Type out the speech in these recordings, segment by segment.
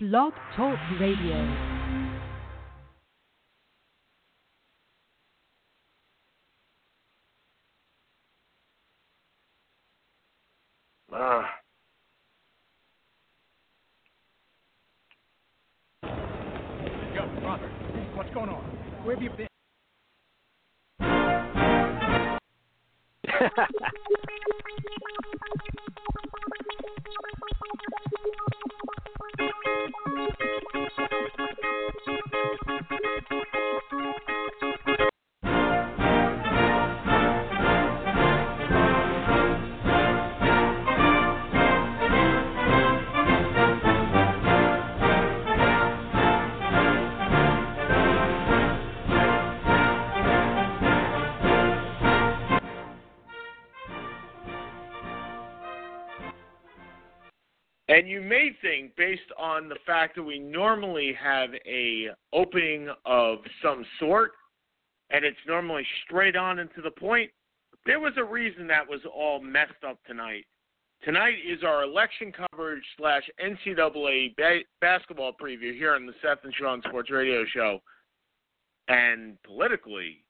Blog Talk Radio. on the fact that we normally have a opening of some sort, and it's normally straight on and to the point. There was a reason that was all messed up tonight. Tonight is our election coverage slash NCAA ba- basketball preview here on the Seth and Sean Sports Radio Show. And politically,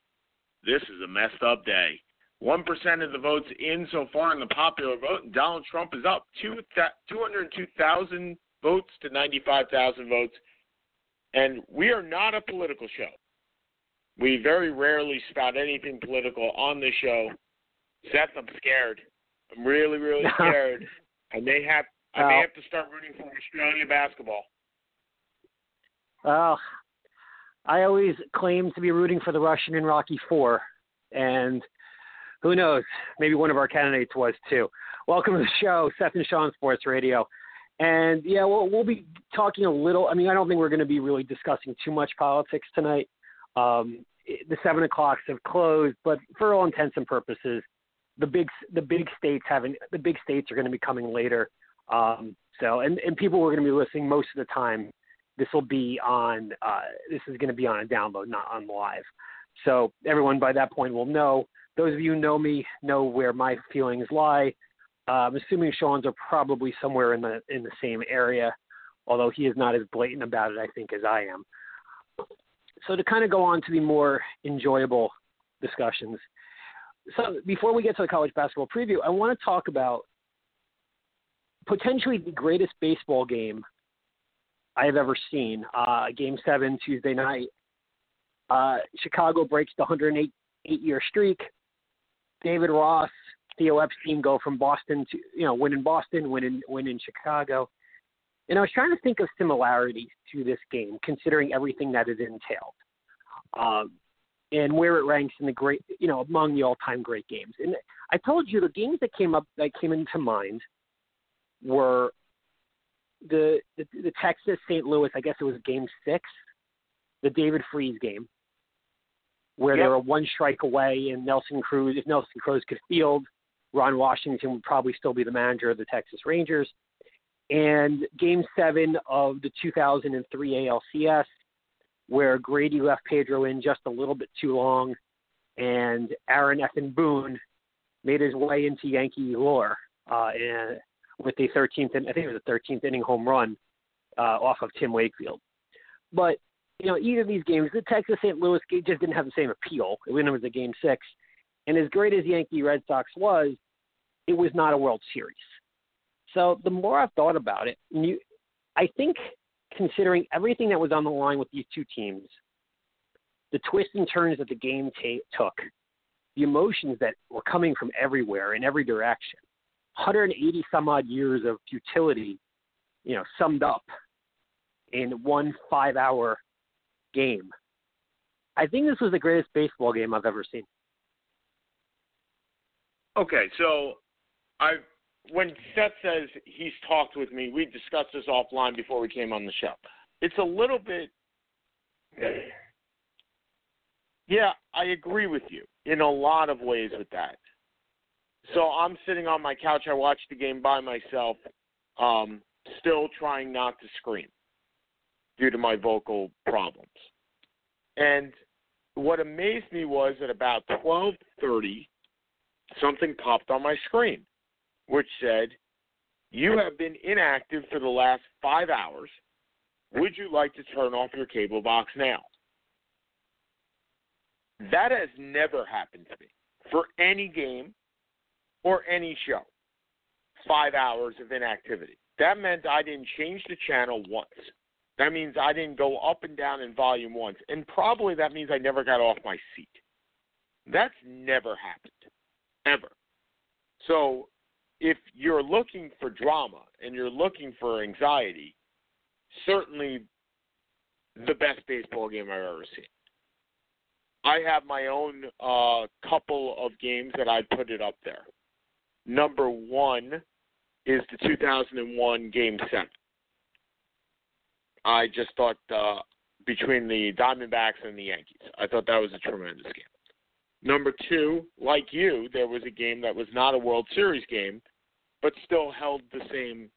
this is a messed up day. 1% of the votes in so far in the popular vote, and Donald Trump is up 202,000 votes to ninety five thousand votes. And we are not a political show. We very rarely spout anything political on this show. Seth, I'm scared. I'm really, really scared. I may have I may have to start rooting for Australia basketball. Well, I always claim to be rooting for the Russian in Rocky Four, and who knows? Maybe one of our candidates was too. Welcome to the show, Seth and Sean Sports Radio. And yeah, we'll, we'll be talking a little. I mean, I don't think we're going to be really discussing too much politics tonight. Um, the seven o'clocks have closed, but for all intents and purposes, the big the big states haven't the big states are going to be coming later. Um, so, and and people are going to be listening most of the time this will be on uh, this is going to be on a download not on live so everyone by that point will know those of you who know me know where my feelings lie uh, i'm assuming sean's are probably somewhere in the in the same area although he is not as blatant about it i think as i am so to kind of go on to the more enjoyable discussions so before we get to the college basketball preview i want to talk about potentially the greatest baseball game I have ever seen. Uh, game seven Tuesday night. Uh, Chicago breaks the 108 eight year streak. David Ross, Theo Epstein go from Boston to you know win in Boston, win in win in Chicago. And I was trying to think of similarities to this game, considering everything that it entailed, um, and where it ranks in the great, you know, among the all-time great games. And I told you the games that came up that came into mind were the the, the Texas St. Louis. I guess it was Game Six, the David Freese game, where they were one strike away, and Nelson Cruz, if Nelson Cruz could field, Ron Washington would probably still be the manager of the Texas Rangers. And Game Seven of the 2003 ALCS, where Grady left Pedro in just a little bit too long, and Aaron Effin Boone made his way into Yankee lore uh, and with the 13th, and I think it was a 13th inning home run uh, off of Tim Wakefield. But you know, either of these games, the Texas St. Louis game just didn't have the same appeal it was a Game Six, and as great as Yankee Red Sox was, it was not a World Series. So the more I've thought about it, you, I think considering everything that was on the line with these two teams, the twists and turns that the game ta- took, the emotions that were coming from everywhere in every direction, 180 some odd years of futility, you know, summed up in one five hour game. I think this was the greatest baseball game I've ever seen. Okay, so I when Seth says he's talked with me, we discussed this offline before we came on the show. It's a little bit Yeah, I agree with you in a lot of ways with that. So I'm sitting on my couch, I watched the game by myself, um, still trying not to scream due to my vocal problems. And what amazed me was at about 12:30 something popped on my screen which said, You have been inactive for the last five hours. Would you like to turn off your cable box now? That has never happened to me for any game or any show. Five hours of inactivity. That meant I didn't change the channel once. That means I didn't go up and down in volume once. And probably that means I never got off my seat. That's never happened. Ever. So if you're looking for drama and you're looking for anxiety, certainly the best baseball game I've ever seen. I have my own uh, couple of games that I put it up there. Number one is the 2001 Game 7. I just thought uh, between the Diamondbacks and the Yankees, I thought that was a tremendous game. Number two, like you, there was a game that was not a World Series game, but still held the same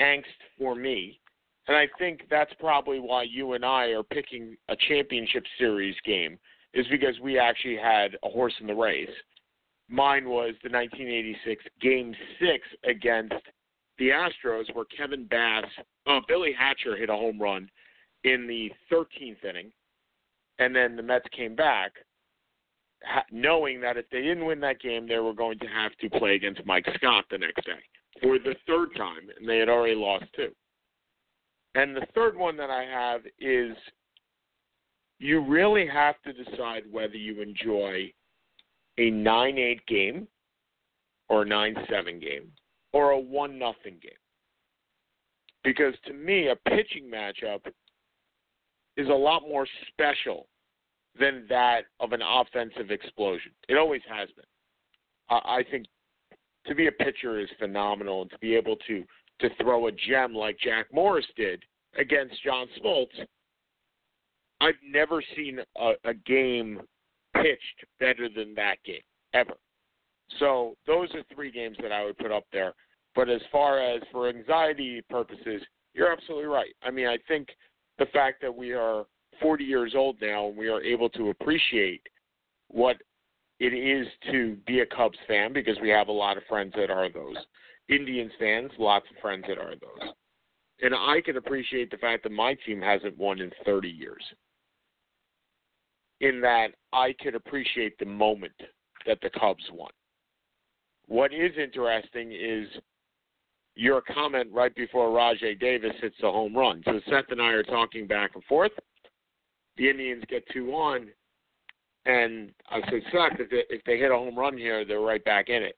angst for me. And I think that's probably why you and I are picking a championship series game, is because we actually had a horse in the race. Mine was the 1986 Game 6 against the Astros, where Kevin Bass, uh, Billy Hatcher hit a home run in the 13th inning, and then the Mets came back knowing that if they didn't win that game, they were going to have to play against Mike Scott the next day for the third time, and they had already lost two. And the third one that I have is you really have to decide whether you enjoy a 9 8 game or a 9 7 game or a 1 nothing game. Because to me, a pitching matchup is a lot more special than that of an offensive explosion. It always has been. I think to be a pitcher is phenomenal, and to be able to to throw a gem like Jack Morris did against John Smoltz, I've never seen a, a game pitched better than that game ever. So those are three games that I would put up there. But as far as for anxiety purposes, you're absolutely right. I mean, I think the fact that we are 40 years old now and we are able to appreciate what it is to be a Cubs fan because we have a lot of friends that are those. Indians fans, lots of friends that are those. And I can appreciate the fact that my team hasn't won in 30 years. In that I could appreciate the moment that the Cubs won. What is interesting is your comment right before Rajay Davis hits the home run. So Seth and I are talking back and forth the Indians get two on, and I said, "Suck! If they, if they hit a home run here, they're right back in it."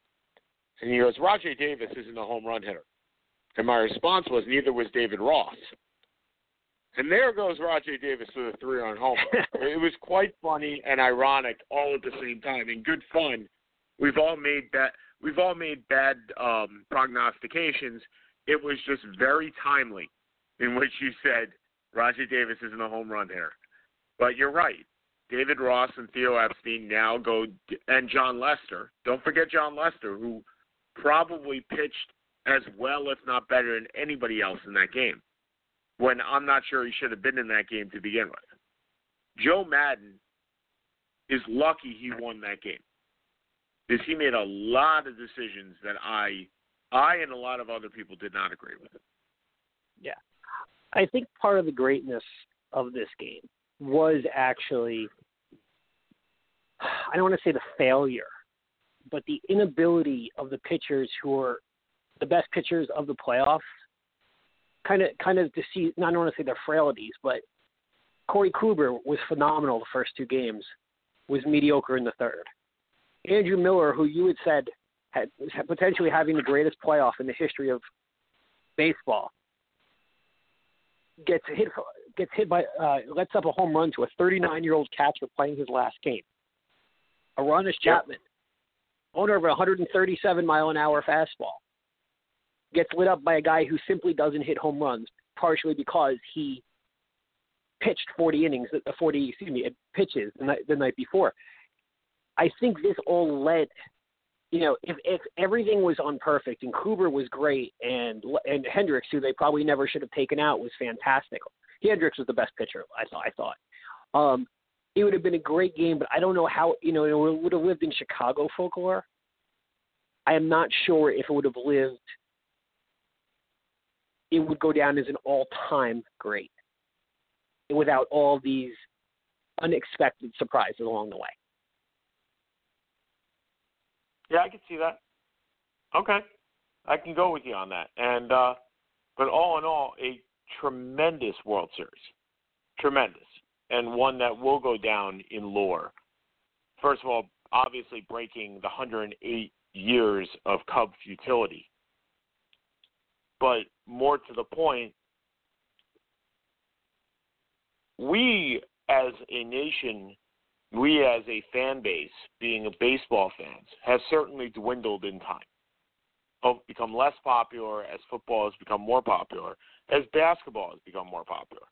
And he goes, "Rajay Davis isn't a home run hitter." And my response was, "Neither was David Ross." And there goes Rajay Davis with a three-run homer. it was quite funny and ironic all at the same time, and good fun. We've all made bad we've all made bad um, prognostications. It was just very timely in which you said Rajay Davis isn't a home run hitter. But you're right. David Ross and Theo Epstein now go, and Jon Lester. Don't forget Jon Lester, who probably pitched as well, if not better, than anybody else in that game. When I'm not sure he should have been in that game to begin with. Joe Maddon is lucky he won that game because he made a lot of decisions that I, I and a lot of other people did not agree with. Yeah, I think part of the greatness of this game was actually I don't want to say the failure, but the inability of the pitchers who are the best pitchers of the playoffs kind of kind of to see not I don't want to say their frailties, but Corey Kluber was phenomenal the first two games, was mediocre in the third. Andrew Miller, who you had said had potentially having the greatest playoff in the history of baseball, gets hit gets hit by uh, lets up a home run to a 39 year old catcher playing his last game. Aroldis Chapman, owner of a 137 mile an hour fastball, gets lit up by a guy who simply doesn't hit home runs, partially because he pitched 40 innings, uh, 40 excuse me, pitches the night, the night before. I think this all led you know, if if everything was unperfect and Kluber was great and and Hendricks, who they probably never should have taken out, was fantastic. Hendricks was the best pitcher. I thought. I thought. Um, it would have been a great game, but I don't know how. You know, it would have lived in Chicago folklore. I am not sure if it would have lived it would go down as an all-time great without all these unexpected surprises along the way. Yeah, I can see that. Okay, I can go with you on that. And uh, but all in all, a tremendous World Series, tremendous, and one that will go down in lore. First of all, obviously breaking the 108 years of Cub futility, but more to the point, we as a nation, we as a fan base, being baseball fans, have certainly dwindled in time. Have Become less popular as football has become more popular, as basketball has become more popular.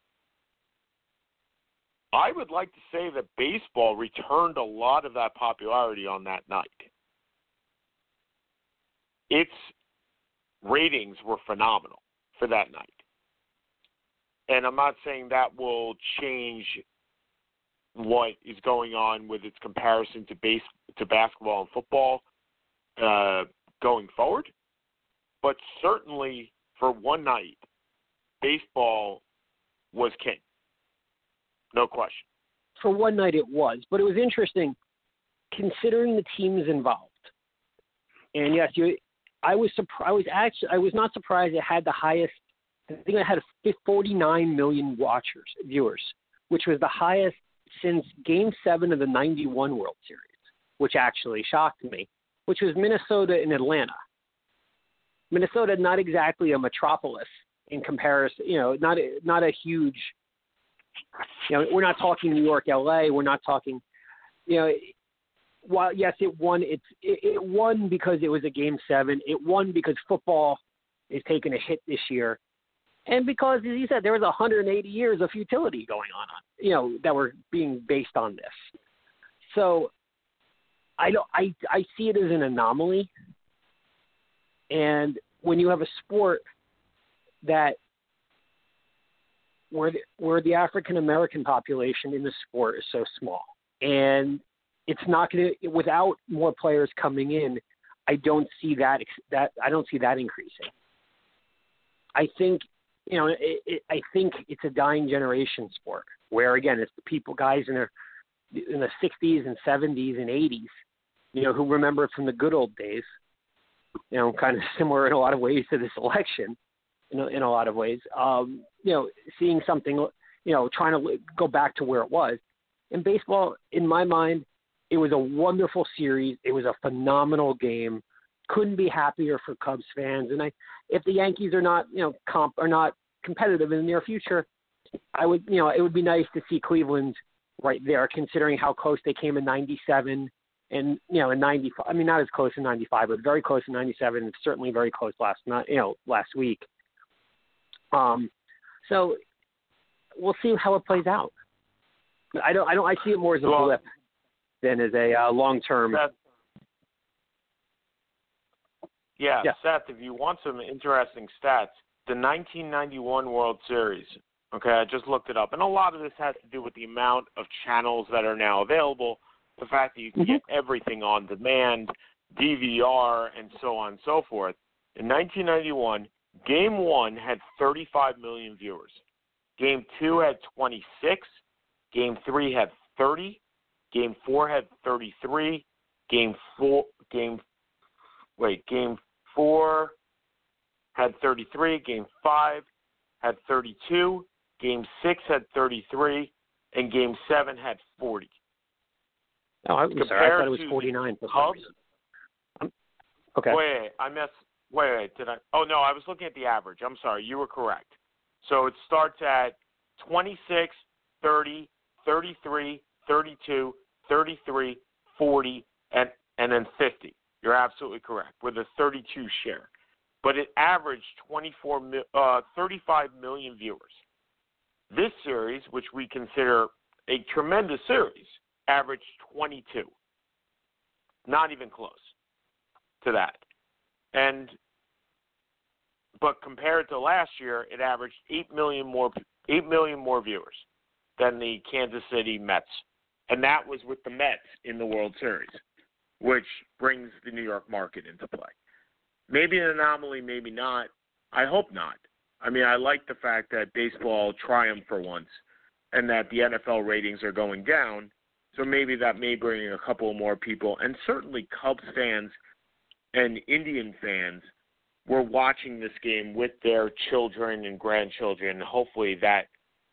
I would like to say that baseball returned a lot of that popularity on that night. Its ratings were phenomenal for that night. And I'm not saying that will change what is going on with its comparison to base to basketball and football uh, going forward, but certainly for one night, baseball was king. No question. For one night, it was, but it was interesting considering the teams involved. And yes, you, I was surprised. I was actually I was not surprised it had the highest. I think it had 49 million watchers, viewers, which was the highest since Game Seven of the '91 World Series, which actually shocked me. Which was Minnesota and Atlanta. Minnesota, not exactly a metropolis in comparison. You know, not not a huge. You know, we're not talking New York, L.A. We're not talking. You know, while yes, it won. It's it, it won because it was a game seven. It won because football is taking a hit this year, and because, as you said, there was 180 years of futility going on, you know, that were being based on this. So, I don't. I I see it as an anomaly, and when you have a sport that where the, where the African American population in the sport is so small, and it's not going to without more players coming in. I don't see that that I don't see that increasing. I think you know it, it, I think it's a dying generation sport where again it's the people guys in their in the 60s and 70s and 80s, you know, who remember it from the good old days. You know, kind of similar in a lot of ways to this election, in a, in a lot of ways. Um, you know, seeing something, you know, trying to go back to where it was. In baseball, in my mind, it was a wonderful series. It was a phenomenal game. Couldn't be happier for Cubs fans. And I, if the Yankees are not, you know, comp are not competitive in the near future, I would, you know, it would be nice to see Cleveland right there, considering how close they came in '97 and you know in '95. I mean, not as close in '95, but very close in '97, and certainly very close last night, you know, last week. Um, so we'll see how it plays out. I don't, I don't, I see it more as a well, blip than as a uh, long term. Yeah, yeah, Seth, if you want some interesting stats, the 1991 World Series, okay, I just looked it up, and a lot of this has to do with the amount of channels that are now available, the fact that you can mm-hmm. get everything on demand, DVR, and so on and so forth. In 1991, Game 1 had 35 million viewers. Game 2 had 26. Game 3 had 30. Game four had 33. Game four, game, wait, game four had 33. Game five had 32. Game six had 33, and game seven had 40. Oh, I'm sorry. I thought it was 49 for Cubs, okay. Wait, wait, I missed. Wait, wait, did I? Oh no, I was looking at the average. I'm sorry, you were correct. So it starts at 26, 30, 33, 32, 33, 40, and, and then 50. You're absolutely correct, with a 32 share. But it averaged 24, uh, 35 million viewers. This series, which we consider a tremendous series, averaged 22. Not even close to that. And but compared to last year, it averaged 8 million more 8 million more viewers than the Kansas City Mets and that was with the Mets in the World Series, which brings the New York market into play. Maybe an anomaly, maybe not. I hope not. I mean, I like the fact that baseball triumphed for once, and that the NFL ratings are going down. So maybe that may bring a couple more people, and certainly Cubs fans and Indian fans were watching this game with their children and grandchildren. Hopefully, that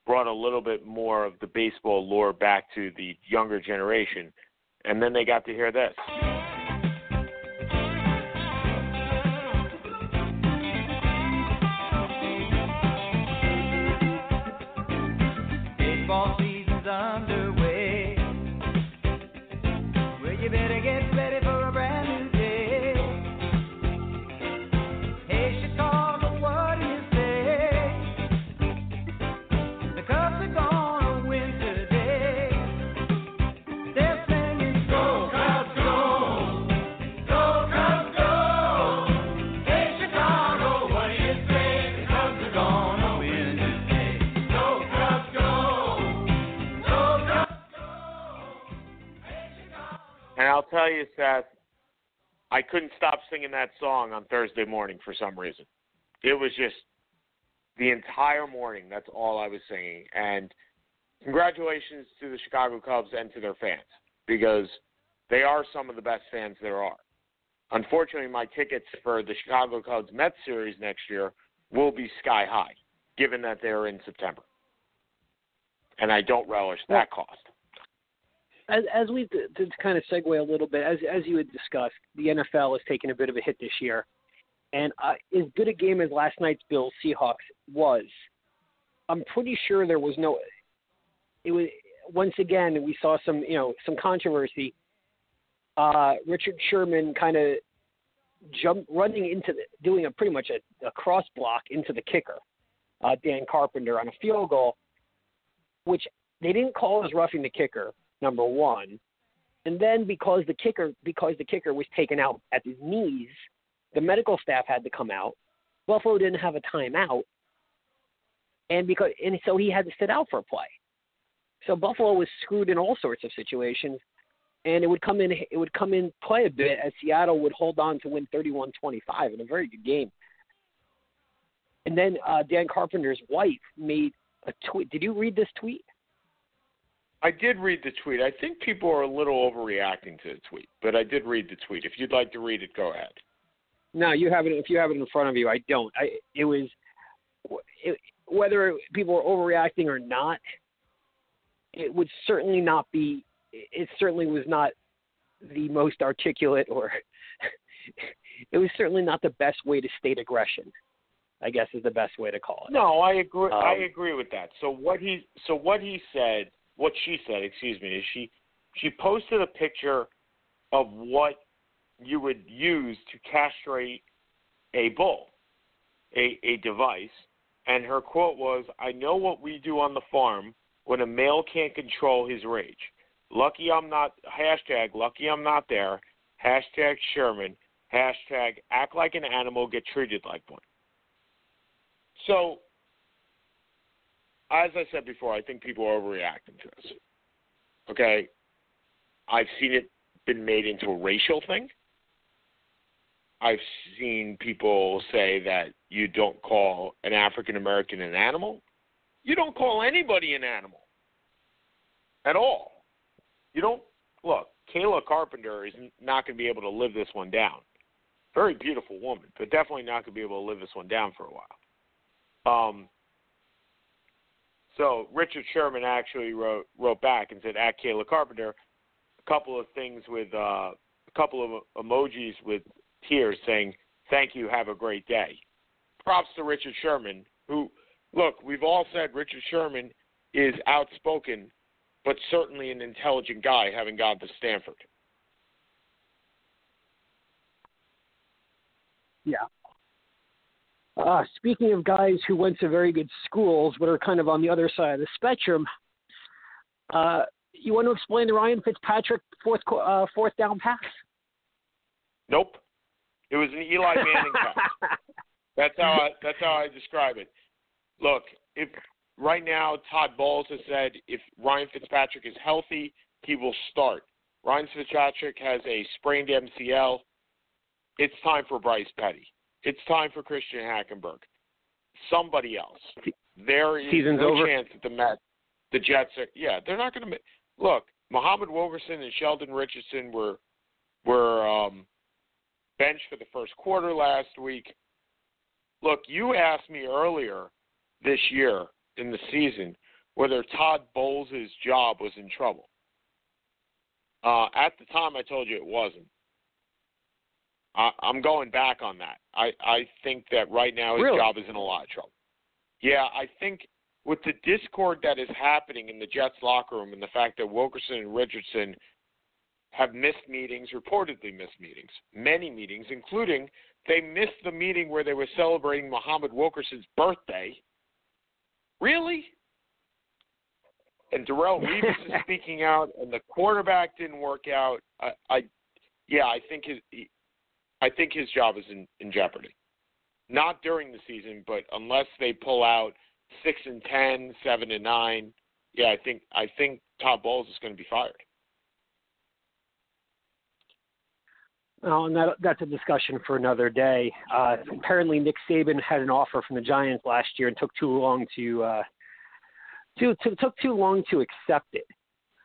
brought a little bit more of the baseball lore back to the younger generation. And then they got to hear this. And I'll tell you, Seth, I couldn't stop singing that song on Thursday morning for some reason. It was just the entire morning. That's all I was singing. And congratulations to the Chicago Cubs and to their fans because they are some of the best fans there are. Unfortunately, my tickets for the Chicago Cubs Mets series next year will be sky high, given that they're in September. And I don't relish that cost. As as we to, kind of segue a little bit, as as you had discussed, the NFL has taken a bit of a hit this year, and uh, as good a game as last night's Bills Seahawks was, I'm pretty sure there was no. It was once again we saw some you know some controversy. Uh, Richard Sherman kind of jump running into the, doing a pretty much a, a cross block into the kicker, uh, Dan Carpenter on a field goal, which they didn't call as roughing the kicker number one. And then because the kicker because the kicker was taken out at his knees, the medical staff had to come out. Buffalo didn't have a timeout. And because and so he had to sit out for a play. So Buffalo was screwed in all sorts of situations and it would come in it would come in play a bit as Seattle would hold on to win 31-25 in a very good game. And then uh, Dan Carpenter's wife made a tweet. Did you read this tweet? I did read the tweet. I think people are a little overreacting to the tweet, but I did read the tweet. If you'd like to read it, go ahead. No, you have it. If you have it in front of you, I don't. I it was it, whether people were overreacting or not. It would certainly not be. It certainly was not the most articulate, or it was certainly not the best way to state aggression. I guess is the best way to call it. No, I agree. I Um, agree with that. So what he so what he said, what she said, excuse me, is she she posted a picture of what you would use to castrate a bull, a a device, and her quote was, "I know what we do on the farm when a male can't control his rage. Lucky I'm not hashtag lucky I'm not there. Hashtag Sherman. Hashtag act like an animal, get treated like one." So, as I said before, I think people are overreacting to this. Okay, I've seen it been made into a racial thing. I've seen people say that you don't call an African American an animal. You don't call anybody an animal at all. You don't look. Kayla Carpenter is not going to be able to live this one down. Very beautiful woman, but definitely not going to be able to live this one down for a while. Um, so Richard Sherman actually wrote wrote back and said, "At Kayla Carpenter, a couple of things with uh, a couple of emojis with tears saying, "Thank you, have a great day." Props to Richard Sherman, who look, we've all said Richard Sherman is outspoken, but certainly an intelligent guy, having gone to Stanford. Yeah. Uh, speaking of guys who went to very good schools but are kind of on the other side of the spectrum, uh, you want to explain the Ryan Fitzpatrick fourth uh, fourth down pass? Nope, it was an Eli Manning pass. That's how I, that's how I describe it. Look, if right now Todd Bowles has said if Ryan Fitzpatrick is healthy, he will start. Ryan Fitzpatrick has a sprained MCL. It's time for Bryce Petty. It's time for Christian Hackenberg. somebody else. There is Season's no over? chance that the Mets, the Jets are. Yeah, they're not going to. Look, Muhammad Wilkerson and Sheldon Richardson were were um, benched for the first quarter last week. Look, you asked me earlier this year in the season whether Todd Bowles' job was in trouble. Uh, at the time, I told you it wasn't. I, I'm going back on that. I, I think that right now his Really? job is in a lot of trouble. Yeah, I think with the discord that is happening in the Jets locker room and the fact that Wilkerson and Richardson have missed meetings, reportedly missed meetings, many meetings, including they missed the meeting where they were celebrating Muhammad Wilkerson's birthday. Really? And Darrelle Revis is speaking out, and the quarterback didn't work out. I, I yeah, I think his, he, I think his job is in, in jeopardy. Not during the season, but unless they pull out six and ten, seven and nine, yeah, I think I think Todd Bowles is going to be fired. Well, and that, that's a discussion for another day. Uh, apparently, Nick Saban had an offer from the Giants last year and took too long to, uh, to, to took too long to accept it.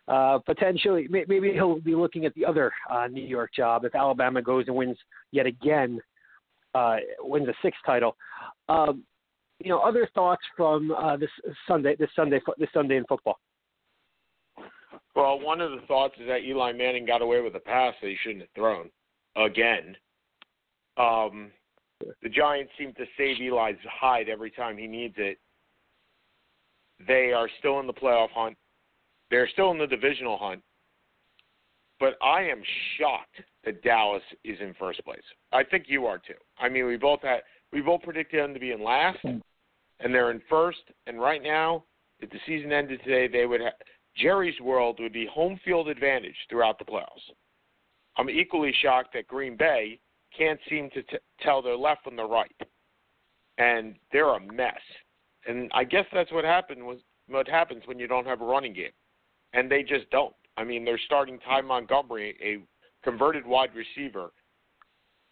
Uh, potentially, maybe he'll be looking at the other uh, New York job if Alabama goes and wins yet again, uh, wins a sixth title. Um, you know, other thoughts from uh, this Sunday, this Sunday, this Sunday in football. Well, one of the thoughts is that Eli Manning got away with a pass that he shouldn't have thrown again. Um, the Giants seem to save Eli's hide every time he needs it. They are still in the playoff hunt. They're still in the divisional hunt. But I am shocked that Dallas is in first place. I think you are too. I mean, we both had we both predicted them to be in last, and they're in first. And right now, if the season ended today, they would have Jerry's world would be home field advantage throughout the playoffs. I'm equally shocked that Green Bay can't seem to t- tell their left from their right, and they're a mess. And I guess that's what happened was what happens when you don't have a running game, and they just don't. I mean, they're starting Ty Montgomery, a converted wide receiver,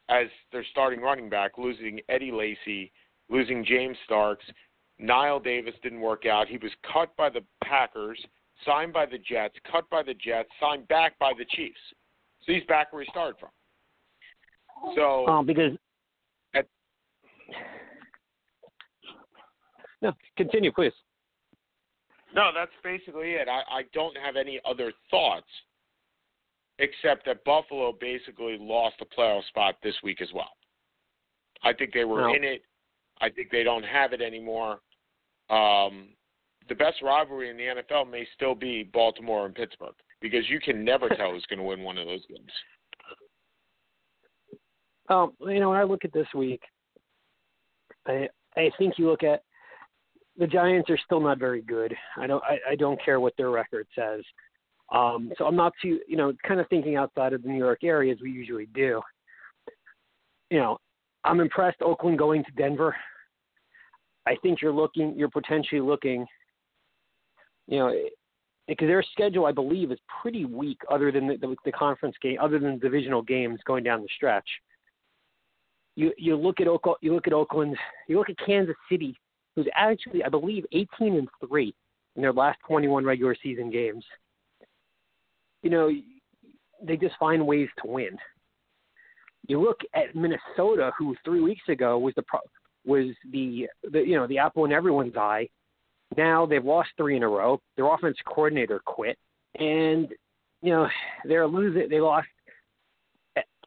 as their starting running back, losing Eddie Lacy, losing James Starks. Knile Davis didn't work out. He was cut by the Packers, signed by the Jets, cut by the Jets, signed back by the Chiefs. So he's back where he started from. So Um, because At- no, continue, please. No, that's basically it. I, I don't have any other thoughts except that Buffalo basically lost a playoff spot this week as well. I think they were No. in it. I think they don't have it anymore. Um, the best rivalry in the NFL may still be Baltimore and Pittsburgh because you can never tell who's going to win one of those games. Um, you know, when I look at this week, I I think you look at the Giants are still not very good. I don't I, I don't care what their record says. Um, so I'm not too you know kind of thinking outside of the New York area as we usually do. You know, I'm impressed Oakland going to Denver. I think you're looking you're potentially looking. You know, because their schedule I believe is pretty weak, other than the, the, the conference game, other than divisional games going down the stretch you you look at Oak, you look at Oakland, you look at Kansas City, who's actually I believe 18 and three in their last 21 regular season games. You know, they just find ways to win. You look at Minnesota, who three weeks ago was the pro, was the, the you know the apple in everyone's eye. Now they've lost three in a row. Their offense coordinator quit, and you know they're losing. They lost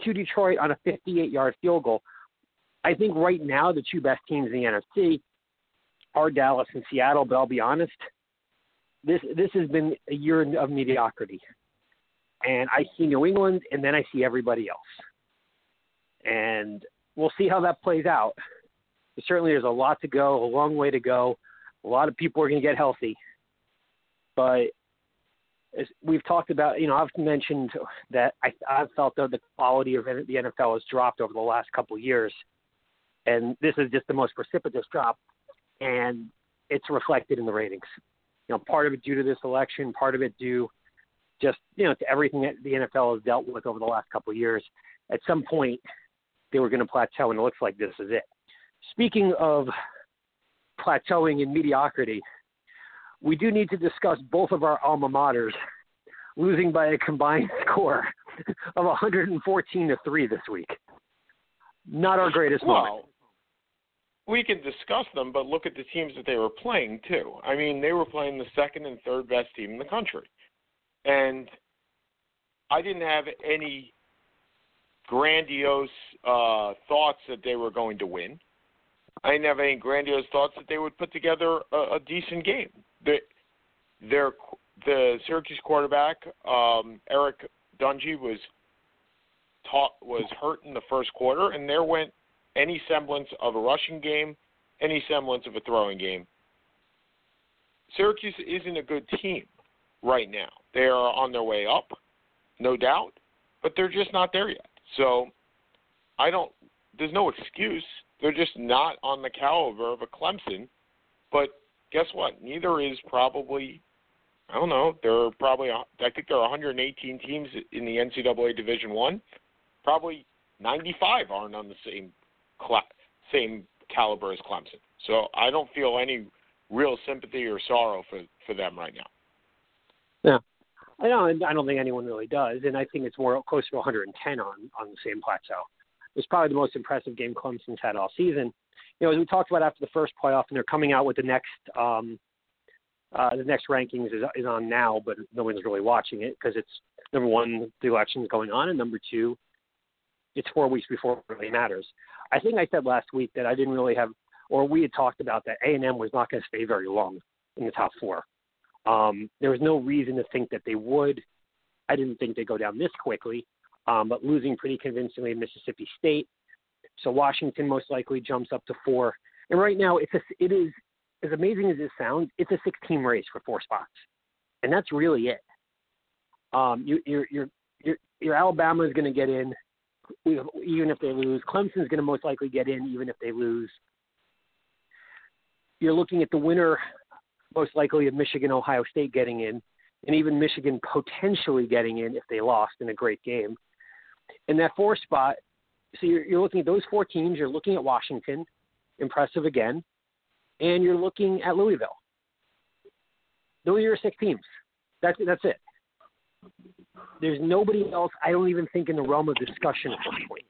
to Detroit on a 58-yard field goal. I think right now the two best teams in the NFC are Dallas and Seattle. But I'll be honest, this this has been a year of mediocrity, and I see New England, and then I see everybody else, and we'll see how that plays out. Certainly, there's a lot to go, a long way to go. A lot of people are going to get healthy, but as we've talked about, you know, I've mentioned that I, I've felt that the quality of the NFL has dropped over the last couple of years, and this is just the most precipitous drop, and it's reflected in the ratings. You know, part of it due to this election, part of it due just you know to everything that the NFL has dealt with over the last couple of years. At some point, they were going to plateau, and it looks like this is it. Speaking of plateauing in mediocrity, we do need to discuss both of our alma maters losing by a combined score of 114 to 3 this week. Not our greatest moment. We can discuss them, but look at the teams that they were playing too. I mean, they were playing the second and third best team in the country, and I didn't have any grandiose uh, thoughts that they were going to win. I didn't have any grandiose thoughts that they would put together a, a decent game. The, their the Syracuse quarterback um, Eric Dungey was taught was hurt in the first quarter, and there went any semblance of a rushing game, any semblance of a throwing game. Syracuse isn't a good team right now. They are on their way up, no doubt, but they're just not there yet. So I don't. There's no excuse. They're just not on the caliber of a Clemson. But guess what? Neither is probably. I don't know. There are probably. I think there are 118 teams in the NCAA Division One. Probably 95 aren't on the same same caliber as Clemson. So I don't feel any real sympathy or sorrow for for them right now. Yeah. I don't. I don't think anyone really does, and I think it's more close to 110 on on the same plateau. It was probably the most impressive game Clemson's had all season. You know, as we talked about after the first playoff, and they're coming out with the next um, uh, the next rankings is is on now, but no one's really watching it because it's number one, the election's going on, and number two, it's four weeks before it really matters. I think I said last week that I didn't really have, or we had talked about that A and M was not going to stay very long in the top four. Um, there was no reason to think that they would. I didn't think they'd go down this quickly, um, but losing pretty convincingly in Mississippi State. So Washington most likely jumps up to four. And right now, it's a, it is as amazing as it sounds. It's a six-team race for four spots, and that's really it. Um, you, you're, you're, you're, your Alabama is going to get in, even if they lose. Clemson's going to most likely get in, even if they lose. You're looking at the winner most likely of Michigan, Ohio State getting in, and even Michigan potentially getting in if they lost in a great game. In that four spot, so you're, you're looking at those four teams. You're looking at Washington, impressive again, and you're looking at Louisville. Those are your six teams. That's that's it. There's nobody else. I don't even think in the realm of discussion at this point.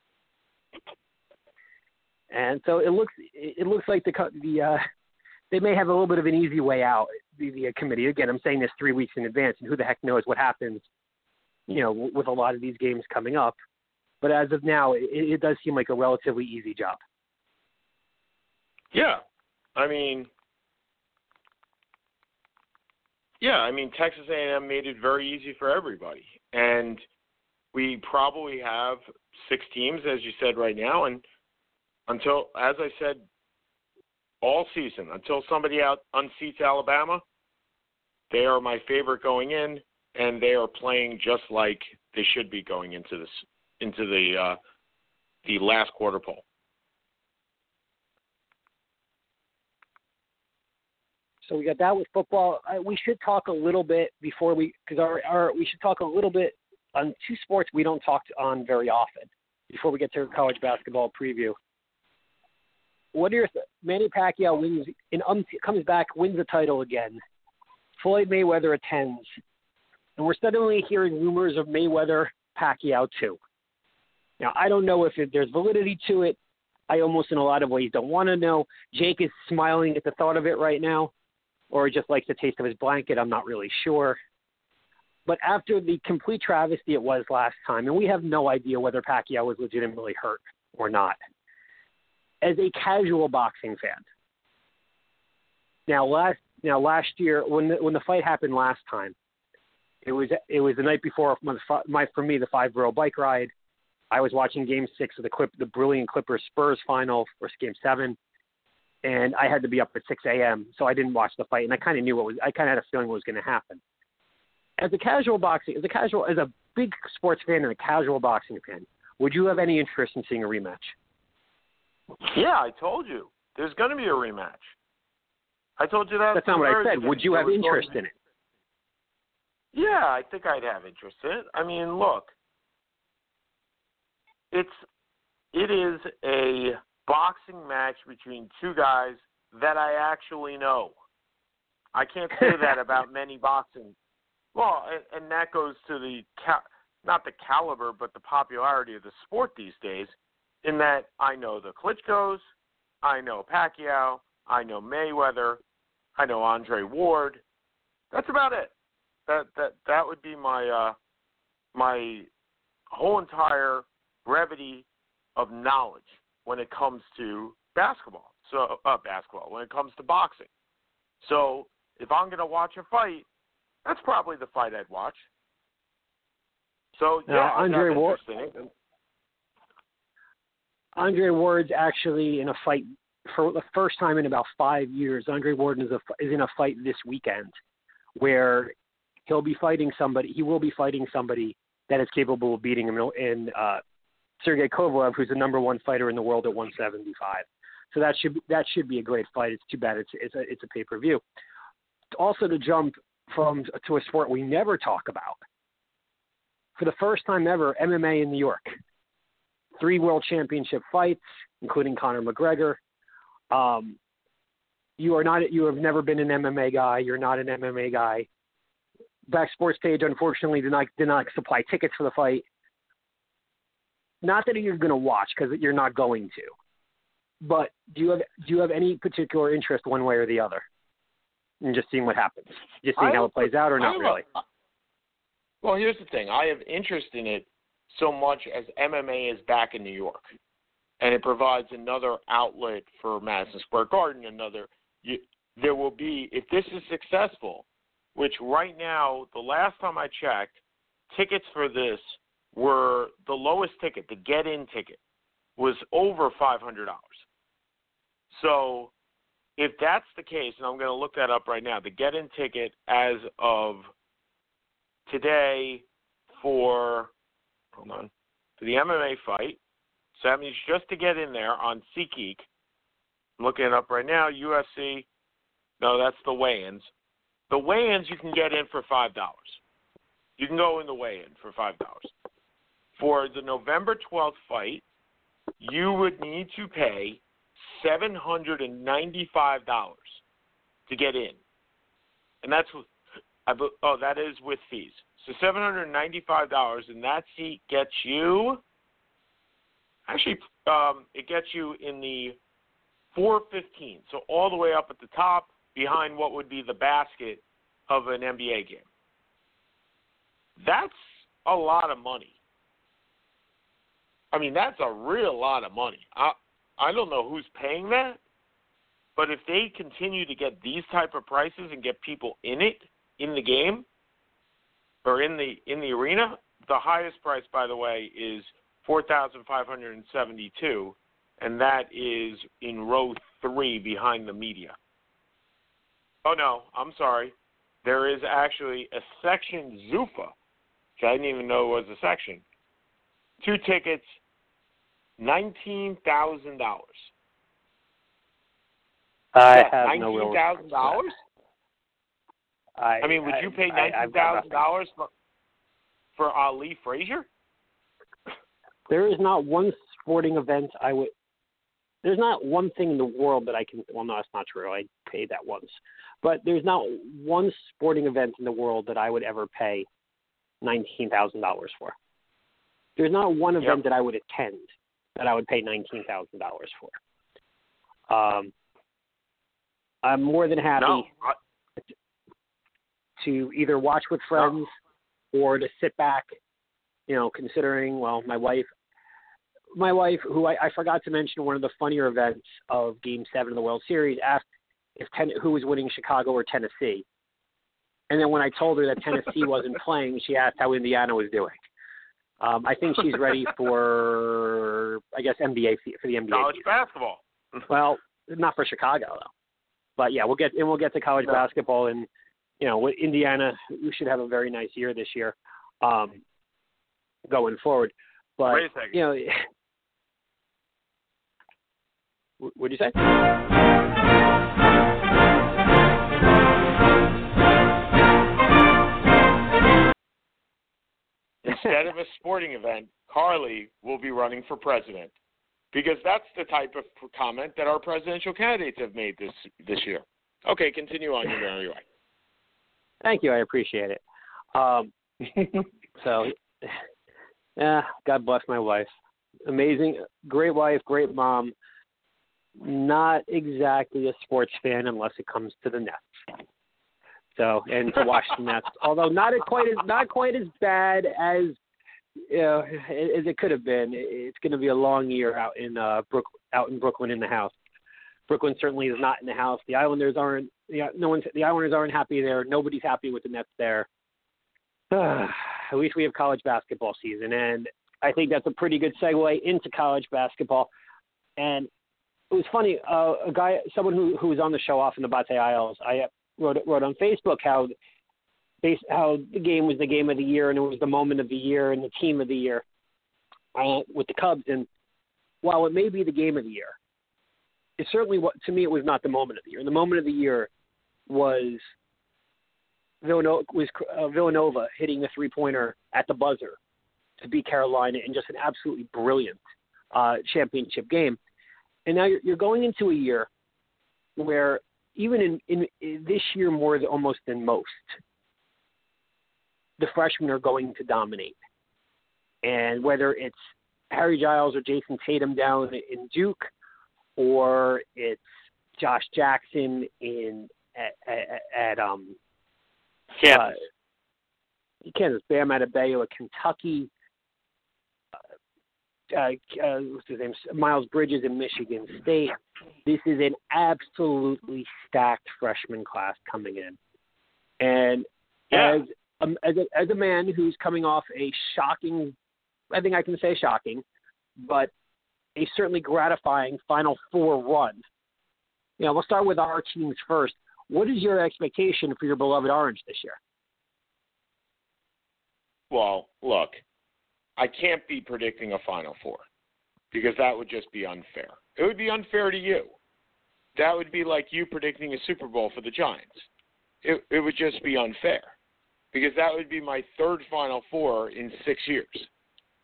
And so it looks it looks like the the uh, they may have a little bit of an easy way out. The, committee again, I'm saying this three weeks in advance, and who the heck knows what happens, you know, with a lot of these games coming up. But as of now, it, it does seem like a relatively easy job. Yeah, I mean, yeah, I mean Texas A&M made it very easy for everybody, and we probably have six teams, as you said right now, and until, as I said all season until somebody out unseats Alabama. They are my favorite going in, and they are playing just like they should be going into this into the uh, the last quarter poll. So we got that with football. We should talk a little bit before we, because our, our we should talk a little bit on two sports we don't talk on very often before we get to college basketball preview. What are your Manny Pacquiao wins and um, comes back, wins the title again. Floyd Mayweather attends, and we're suddenly hearing rumors of Mayweather Pacquiao too. Now I don't know if it, there's validity to it. I almost, in a lot of ways, don't want to know. Jake is smiling at the thought of it right now, or just likes the taste of his blanket. I'm not really sure. But after the complete travesty it was last time, and we have no idea whether Pacquiao was legitimately hurt or not as a casual boxing fan. Now last now last year when the, when the fight happened last time, it was it was the night before my, my for me the five borough bike ride. I was watching Game Six of the clip the brilliant Clippers Spurs final or Game Seven, and I had to be up at 6 a.m. so I didn't watch the fight, and I kind of knew what was I kind of had a feeling what was going to happen. As a casual boxing, as a casual, as a big sports fan and a casual boxing fan, would you have any interest in seeing a rematch? Yeah, I told you. There's going to be a rematch. I told you that. That's not what I said. Would you have interest in it? Yeah, I think I'd have interest in it. I mean, look, it's it is a boxing match between two guys that I actually know. I can't say that about many boxing. Well, and, and that goes to the ca- not the caliber, but the popularity of the sport these days. In that I know the Klitschko's, I know Pacquiao, I know Mayweather, I know Andre Ward. That's about it. That that that would be my uh my whole entire brevity of knowledge when it comes to basketball. So uh basketball, when it comes to boxing. So if I'm going to watch a fight, that's probably the fight I'd watch. So Now, yeah, Andre that's Ward-. Andre Ward's actually in a fight for the first time in about five years. Andre Ward is, a, is in a fight this weekend where he'll be fighting somebody. He will be fighting somebody that is capable of beating him in uh, Sergey Kovalev, who's the number one fighter in the world at 175. So that should that should be a great fight. It's too bad it's it's a it's a pay per view. Also, to jump from to a sport we never talk about. For the first time ever, MMA in New York three world championship fights, including Conor McGregor. Um, you are not. You have never been an MMA guy. You're not an MMA guy. Back Sports Page, unfortunately, did not did not supply tickets for the fight. Not that you're going to watch because you're not going to. But do you have do you have any particular interest one way or the other in just seeing what happens, just seeing how it plays out, or not a- really? well, here's the thing. I have interest in it so much as MMA is back in New York, and it provides another outlet for Madison Square Garden. Another, you, there will be if this is successful, which right now, the last time I checked, tickets for this were the lowest ticket, the get-in ticket, was over five hundred dollars. So, if that's the case, and I'm going to look that up right now, the get-in ticket as of today for hold on for the MMA fight. So that means just to get in there on SeatGeek. I'm looking it up right now. UFC. No, that's the weigh-ins. The weigh-ins you can get in for five dollars. You can go in the weigh-in for five dollars. For the November 12th fight, you would need to pay seven hundred and ninety-five dollars to get in, and that's oh, that is with fees. So seven hundred and that seat gets you. Actually, um, it gets you in the four fifteen, so all the way up at the top, behind what would be the basket of an NBA game. That's a lot of money. I mean, that's a real lot of money. I I don't know who's paying that, but if they continue to get these type of prices and get people in it in the game or in the in the arena, the highest price by the way is 4572 and that is in row 3 behind the media. Oh no, I'm sorry. There is actually a section Zuffa, which I didn't even know was a section. Two tickets, nineteen thousand dollars. I have no nineteen real thousand dollars. I, I mean, would you pay I- nineteen thousand dollars for for uh, Ali Frazier? there is not one sporting event I would. There's not one thing in the world that I can. Well, no, that's not true. I paid that once, but there's not one sporting event in the world that I would ever pay nineteen thousand dollars for. There's not one event Yep. that I would attend that I would pay nineteen thousand dollars for. Um, I'm more than happy No, to either watch with friends or to sit back, you know, considering, well, my wife, my wife, who I, I forgot to mention, one of the funnier events of Game Seven of the World Series, asked if ten, who was winning Chicago or Tennessee, and then when I told her that Tennessee wasn't playing, she asked how Indiana was doing. Um, I think she's ready for, I guess, NBA for the NBA. college season. basketball. Well, not for Chicago though. But yeah, we'll get and we'll get to college No. basketball and you know with Indiana, we should have a very nice year this year, um, going forward. But Wait a second. you know, what would you say? Instead of a sporting event, Carly will be running for president. because that's the type of comment that our presidential candidates have made this this year. Okay, continue on your merry way. Thank you. I appreciate it. Um, so, yeah, God bless my wife. Amazing, great wife, great mom. Not exactly a sports fan unless it comes to the Nets. So, and to watch the Nets, although not quite as not quite as bad as you know, as it could have been. It's going to be a long year out in uh, Brook, out in Brooklyn in the house. Brooklyn certainly is not in the house. The Islanders aren't. Yeah, no one's. The Islanders aren't happy there. Nobody's happy with the Nets there. At least we have college basketball season, and I think that's a pretty good segue into college basketball. And it was funny. Uh, a guy, someone who who was on the show, often Nabate Isles, I wrote wrote on Facebook how base how the game was the game of the year and it was the moment of the year and the team of the year uh, with the Cubs. And while it may be the game of the year, it certainly what to me it was not the moment of the year. The moment of the year was Villanova was uh, Villanova hitting the three pointer at the buzzer to beat Carolina in just an absolutely brilliant uh, championship game. And now you're, you're going into a year where even in, in, in this year more than, almost than most, the freshmen are going to dominate. And whether it's Harry Giles or Jayson Tatum down in Duke, or it's Josh Jackson in at, at, at um Kansas. Uh, Kansas, Bam Adebayo at Kentucky, uh, uh, what's his name? Miles Bridges in Michigan State. This is an absolutely stacked freshman class coming in, and Yeah. as um, as a, as a man who's coming off a shocking, I think I can say shocking, but a certainly gratifying Final Four run. You know, we'll start with our teams first. What is your expectation for your beloved Orange this year? Well, look, I can't be predicting a Final Four because that would just be unfair. It would be unfair to you. That would be like you predicting a Super Bowl for the Giants. It it would just be unfair because that would be my third Final Four in six years.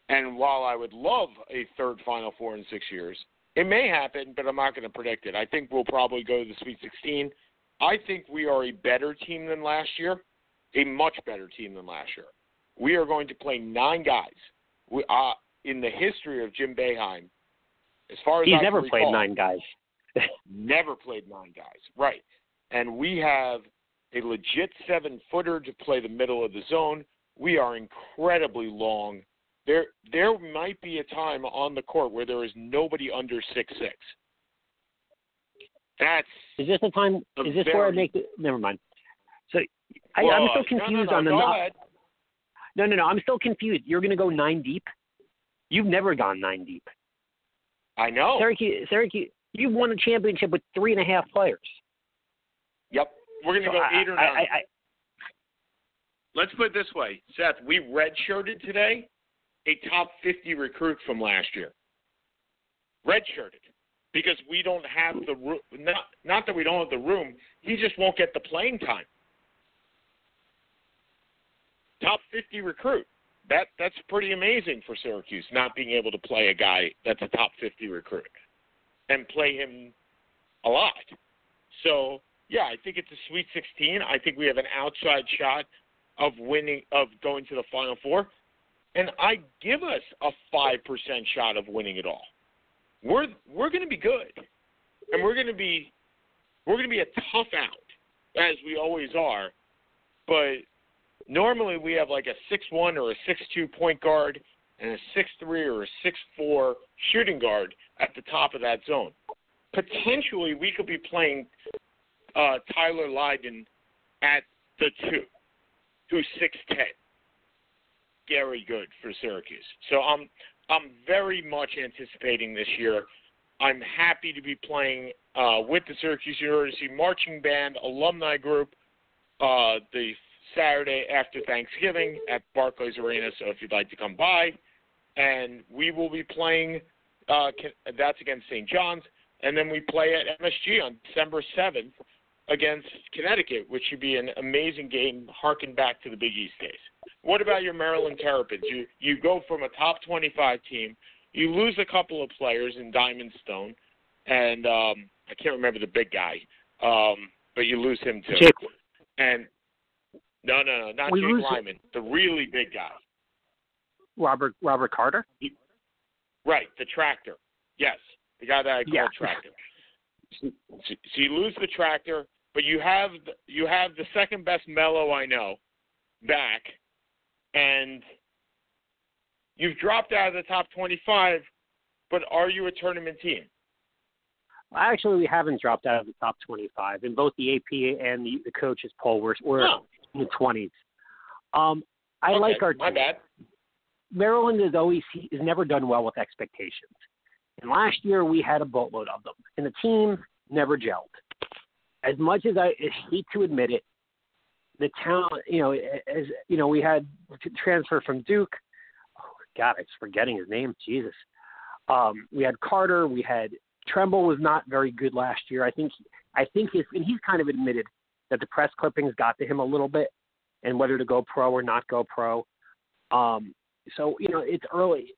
And while I would love a third Final Four in six years, it may happen, but I'm not going to predict it. I think we'll probably go to the Sweet 16. I think we are a better team than last year, a much better team than last year. We are going to play nine guys. We, uh, in the history of Jim Boeheim, as far as He's I never played nine guys. Never played nine guys. Right. And we have a legit seven footer to play the middle of the zone. We are incredibly long. There there might be a time on the court where there is nobody under six six. That's Is this the time? Is this where I make the? Never mind. So I, well, I'm still no, no, confused no, on the. No- No, no. I'm still confused. You're going to go nine deep. You've never gone nine deep. I know. Syracuse, Syracuse. You've won a championship with three and a half players. Yep. We're gonna So go I- eight or nine. I- I- Let's put it this way, Seth. We redshirted today a top 50 recruit from last year. Redshirted because we don't have the room. Not not that we don't have the room. He just won't get the playing time. Top 50 recruit. That that's pretty amazing for Syracuse not being able to play a guy that's a top 50 recruit and play him a lot. So yeah, I think it's a Sweet 16. I think we have an outside shot of winning of going to the Final Four, and I give us a five percent shot of winning it all. We're we're going to be good, and we're going to be we're going to be a tough out as we always are, but normally we have like a six one or a six two point guard and a six three or a six four shooting guard at the top of that zone. Potentially, we could be playing uh, Tyler Lydon at the two, who's six ten. Very good for Syracuse. So I'm I'm very much anticipating this year. I'm happy to be playing uh, with the Syracuse University marching band alumni group uh, the Saturday after Thanksgiving at Barclays Arena. So if you'd like to come by, and we will be playing. Uh, that's against St. John's, and then we play at MSG on December seventh against Connecticut, which should be an amazing game, harken back to the Big East days. What about your Maryland Terrapins? You you go from a top 25 team, you lose a couple of players in Diamond Stone, and um, I can't remember the big guy, um, but you lose him too. Jake, And no, no, no, not We Jake Layman, the really big guy. Robert Robert Carter. Right, the tractor. Yes, the guy that I call Yeah. tractor. So, so you lose the tractor, but you have the, you have the second best Melo I know back, and you've dropped out of the top twenty-five. But are you a tournament team? Actually, we haven't dropped out of the top 25 in both the APA and the, the coaches poll. We're, we're No. In the 20s. Um, I Okay, like our my team. bad. Maryland has always has never done well with expectations. And last year we had a boatload of them, and the team never gelled. As much as I hate to admit it, the talent, you know, as you know, we had transfer from Duke. Oh God, I'm forgetting his name. Jesus. Um, we had Carter. We had Trimble was not very good last year. I think I think his and he's kind of admitted that the press clippings got to him a little bit, and whether to go pro or not go pro. Um, so you know it's early.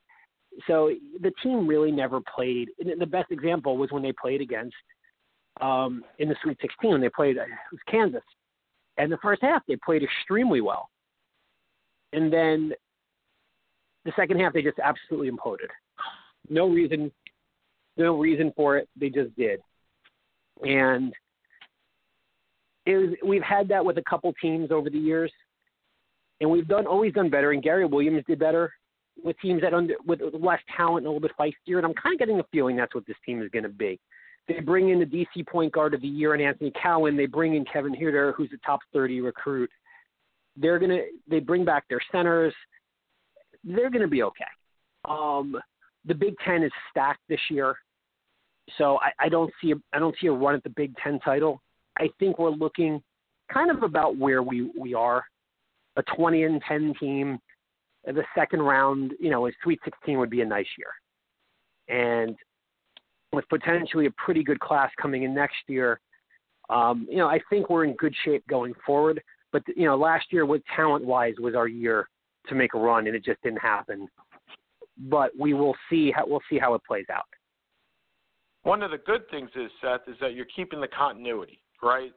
So the team really never played. And the best example was when they played against um, in the Sweet 16 when they played it was Kansas, and the first half they played extremely well, and then the second half they just absolutely imploded. No reason, no reason for it. They just did, and was. We've had that with a couple teams over the years and we've done always done better. And Gary Williams did better with teams that under with less talent and a little bit feistier. And I'm kind of getting a feeling that's what this team is going to be. They bring in the DC point guard of the year and Anthony Cowan. They bring in Kevin Huerter, who's a top 30 recruit. They're gonna they bring back their centers. They're gonna be okay. Um, the Big Ten is stacked this year, so I, I don't see a, I don't see a run at the Big Ten title. I think we're looking kind of about where we we are a 20 and 10 team. The second round, you know, a Sweet 16 would be a nice year. And with potentially a pretty good class coming in next year, um, you know, I think we're in good shape going forward. But you know, last year, with talent wise, was our year to make a run, and it just didn't happen. But we will see how we'll see how it plays out. One of the good things is Seth is that you're keeping the continuity, right?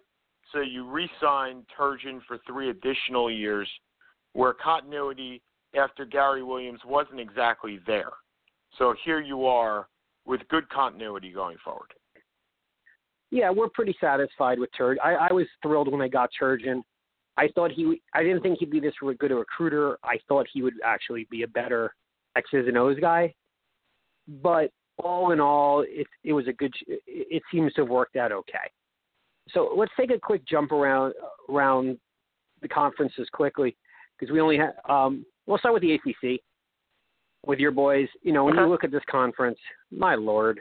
So you re-signed Turgeon for three additional years, where continuity after Gary Williams wasn't exactly there. So here you are with good continuity going forward. Yeah, we're pretty satisfied with Turgeon. I, I was thrilled when I got Turgeon. I thought he. I didn't think he'd be this good a recruiter. I thought he would actually be a better X's and O's guy. But all in all, it it was a good. It, it seems to have worked out okay. So let's take a quick jump around around the conferences quickly because we only have. Um, we'll start with the ACC with your boys. You know, when you look at this conference, my lord,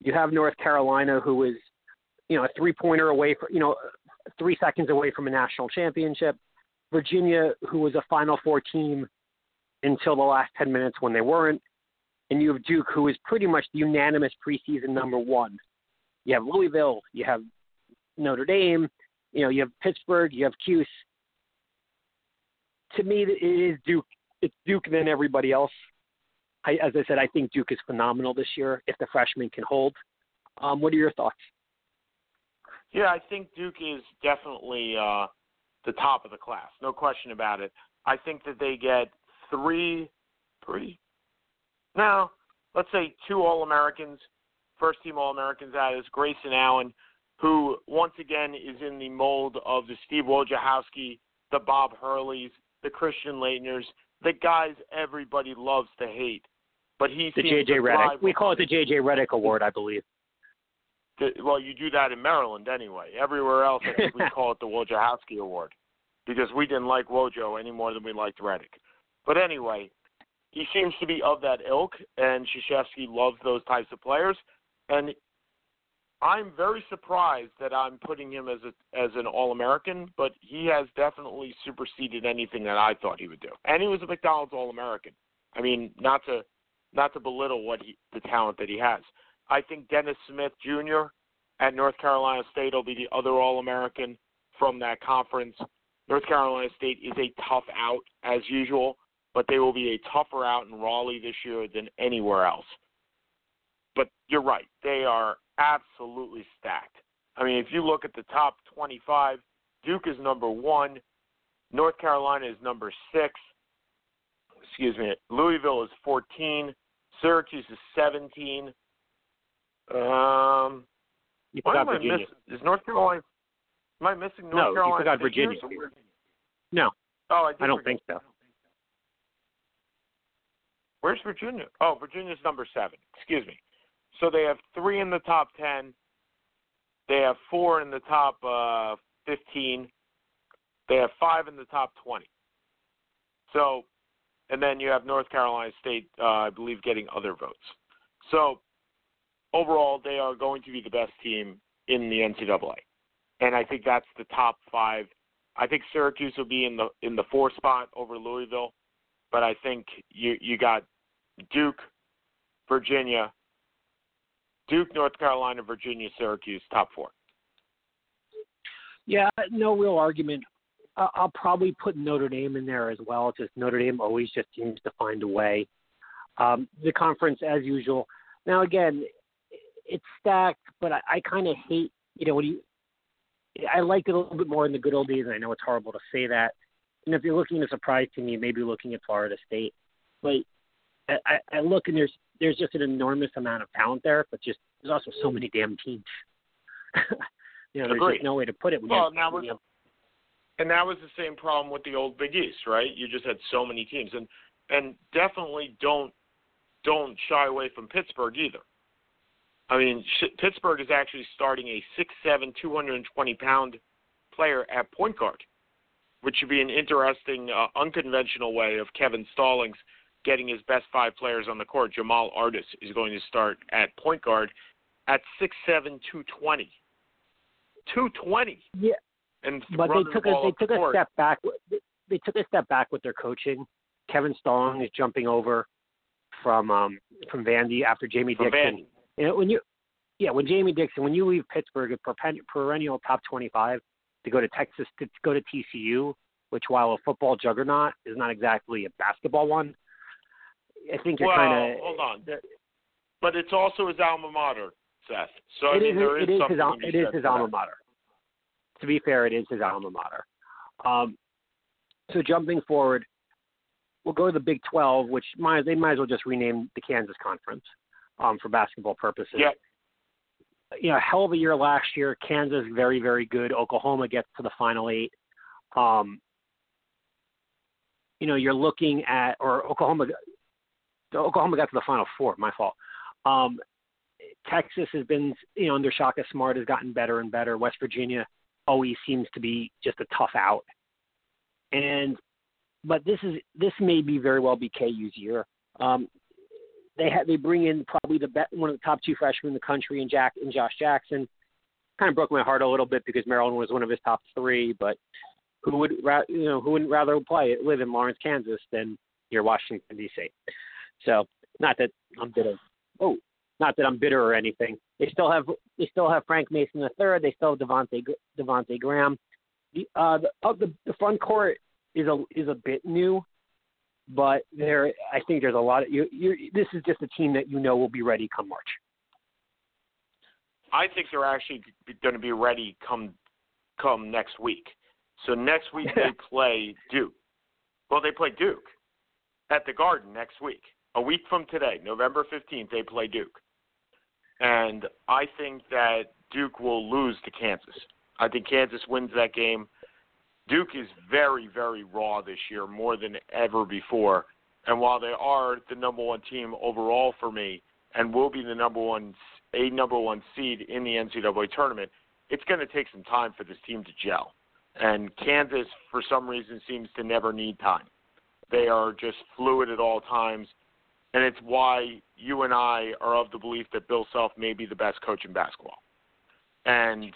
you have North Carolina, who is, you know, a three pointer away from, you know, three seconds away from a national championship. Virginia, who was a Final Four team until the last 10 minutes when they weren't. And you have Duke, who is pretty much the unanimous preseason number one. You have Louisville, you have Notre Dame, you know, you have Pittsburgh, you have Cuse. To me, it is Duke. It's Duke and then everybody else. I, as I said, I think Duke is phenomenal this year if the freshmen can hold. Um, what are your thoughts? Yeah, I think Duke is definitely uh, the top of the class, no question about it. I think that they get three, three, now let's say two All Americans, first team All Americans. That is Grayson Allen, who once again is in the mold of the Steve Wojciechowski, the Bob Hurleys, the Christian Laettners, the guys everybody loves to hate. But he The JJ to Redick. We call it the JJ Redick Award, I believe. the, well, you do that in Maryland anyway. Everywhere else, I think we call it the Wojciechowski Award because we didn't like Wojo any more than we liked Redick. But anyway, he seems to be of that ilk, and Krzyzewski loves those types of players. And I'm very surprised that I'm putting him as a as an All American, but he has definitely superseded anything that I thought he would do. And he was a McDonald's All American. I mean, not to not to belittle what he the talent that he has. I think Dennis Smith Jr. at North Carolina State will be the other All American from that conference. North Carolina State is a tough out as usual, but they will be a tougher out in Raleigh this year than anywhere else. But you're right; they are absolutely stacked. I mean, if you look at the top 25, Duke is number one, North Carolina is number six. Excuse me, Louisville is 14, Syracuse is 17. Um, You forgot Virginia. miss- is North Carolina? Am I missing North No, you Carolina? forgot figures? Virginia. No, Oh, I, I don't forget. think so. Where's Virginia? Oh, Virginia's number seven. Excuse me. So they have three in the top ten. They have four in the top uh, fifteen. They have five in the top twenty. So, and then you have North Carolina State, uh, I believe, getting other votes. So, overall, they are going to be the best team in the NCAA, and I think that's the top five. I think Syracuse will be in the in the four spot over Louisville but I think you you got Duke, Virginia, Duke, North Carolina, Virginia, Syracuse, top four. Yeah, no real argument. I'll probably put Notre Dame in there as well. Just Notre Dame always just seems to find a way. Um, the conference, as usual. Now again, it's stacked, but I, I kind of hate. You know, when you, I liked it a little bit more in the good old days, and I know it's horrible to say that. And if you're looking at a surprise team, you may be looking at Florida State. But I, I look and there's there's just an enormous amount of talent there, but just there's also so many damn teams. you know, there's Agreed. just no way to put it. When Well, you, now we're- And that was the same problem with the old Big East, right? You just had so many teams, and and definitely don't don't shy away from Pittsburgh either. I mean, sh- Pittsburgh is actually starting a six seven, two hundred and twenty pound player at point guard, which should be an interesting, uh, unconventional way of Kevin Stallings getting his best five players on the court. Jamel Artis is going to start at point guard at six seven, two twenty. Two twenty. yeah, And but they took the a they took a step back. They- took a step back with their coaching. Kevin Stallings is jumping over from um from Vandy after Jamie from Dixon. Vandy. You know, when you yeah, when Jamie Dixon, when you leave Pittsburgh, a perennial top 25 to go to Texas, to go to TCU, which while a football juggernaut is not exactly a basketball one, I think you're well, kind of hold on. But it's also his alma mater, Seth. So I mean, is there is it is something his al- to be it is his alma mater. To be fair, it is his alma mater. Um, so jumping forward, we'll go to the Big 12, which might they might as well just rename the Kansas Conference um, for basketball purposes. Yeah. You know, hell of a year last year. Kansas very very good. Oklahoma gets to the final eight. Um, you know, you're looking at or Oklahoma. Oklahoma got to the final four. My fault. Um, Texas has been, you know, under Shaka Smart has gotten better and better. West Virginia always seems to be just a tough out. And but this is this may be very well be KU's year. Um, they had they bring in probably the best, one of the top two freshmen in the country in Jack and Josh Jackson. Kind of broke my heart a little bit because Maryland was one of his top three, but who would you know who wouldn't rather play live in Lawrence, Kansas than near Washington D.C. So not that I'm bitter. Oh, not that I'm bitter or anything. They still have they still have Frank Mason the third. They still have Devonte Devontae Graham. The uh the of the the front court is a is a bit new, but there I think there's a lot of you. You this is just a team that you know will be ready come March. I think they're actually going to be ready come come next week. So next week they play Duke. Well, they play Duke at the Garden next week. A week from today, November 15th, they play Duke. And I think that Duke will lose to Kansas. I think Kansas wins that game. Duke is very, very raw this year, more than ever before. And while they are the number one team overall for me, and will be the number one, a number one seed in the NCAA tournament, it's going to take some time for this team to gel. And Kansas, for some reason, seems to never need time. They are just fluid at all times, and it's why you and I are of the belief that Bill Self may be the best coach in basketball, and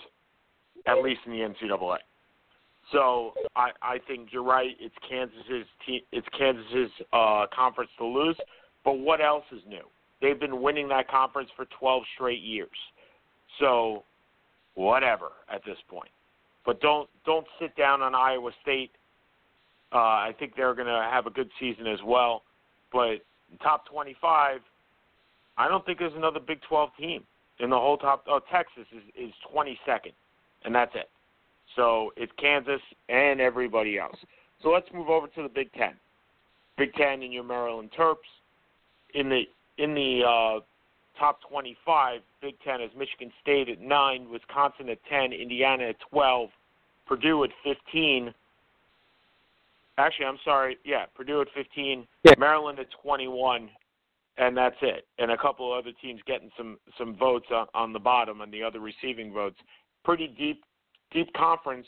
at least in the NCAA. So I, I think you're right. It's Kansas's te- it's Kansas's uh, conference to lose. But what else is new? They've been winning that conference for 12 straight years. So whatever at this point. But don't don't sit down on Iowa State Uh, I think they're going to have a good season as well. But top 25, I don't think there's another Big 12 team in the whole top. Oh, Texas is, is 22nd, and that's it. So it's Kansas and everybody else. So let's move over to the Big Ten. Big Ten and your Maryland Terps. In the in the uh, top 25, Big Ten is Michigan State at nine, Wisconsin at 10, Indiana at 12, Purdue at 15. Actually, I'm sorry. Yeah, Purdue at 15, Yeah. Maryland at 21, and that's it. And a couple of other teams getting some some votes on, on the bottom and the other receiving votes. Pretty deep deep conference.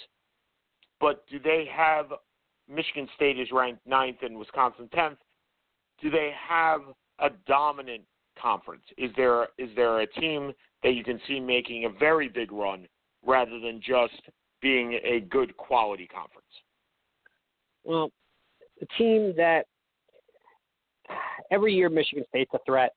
But do they have Michigan State is ranked ninth and Wisconsin tenth? Do they have a dominant conference? Is there is there a team that you can see making a very big run rather than just being a good quality conference? Well, the team that every year Michigan State's a threat.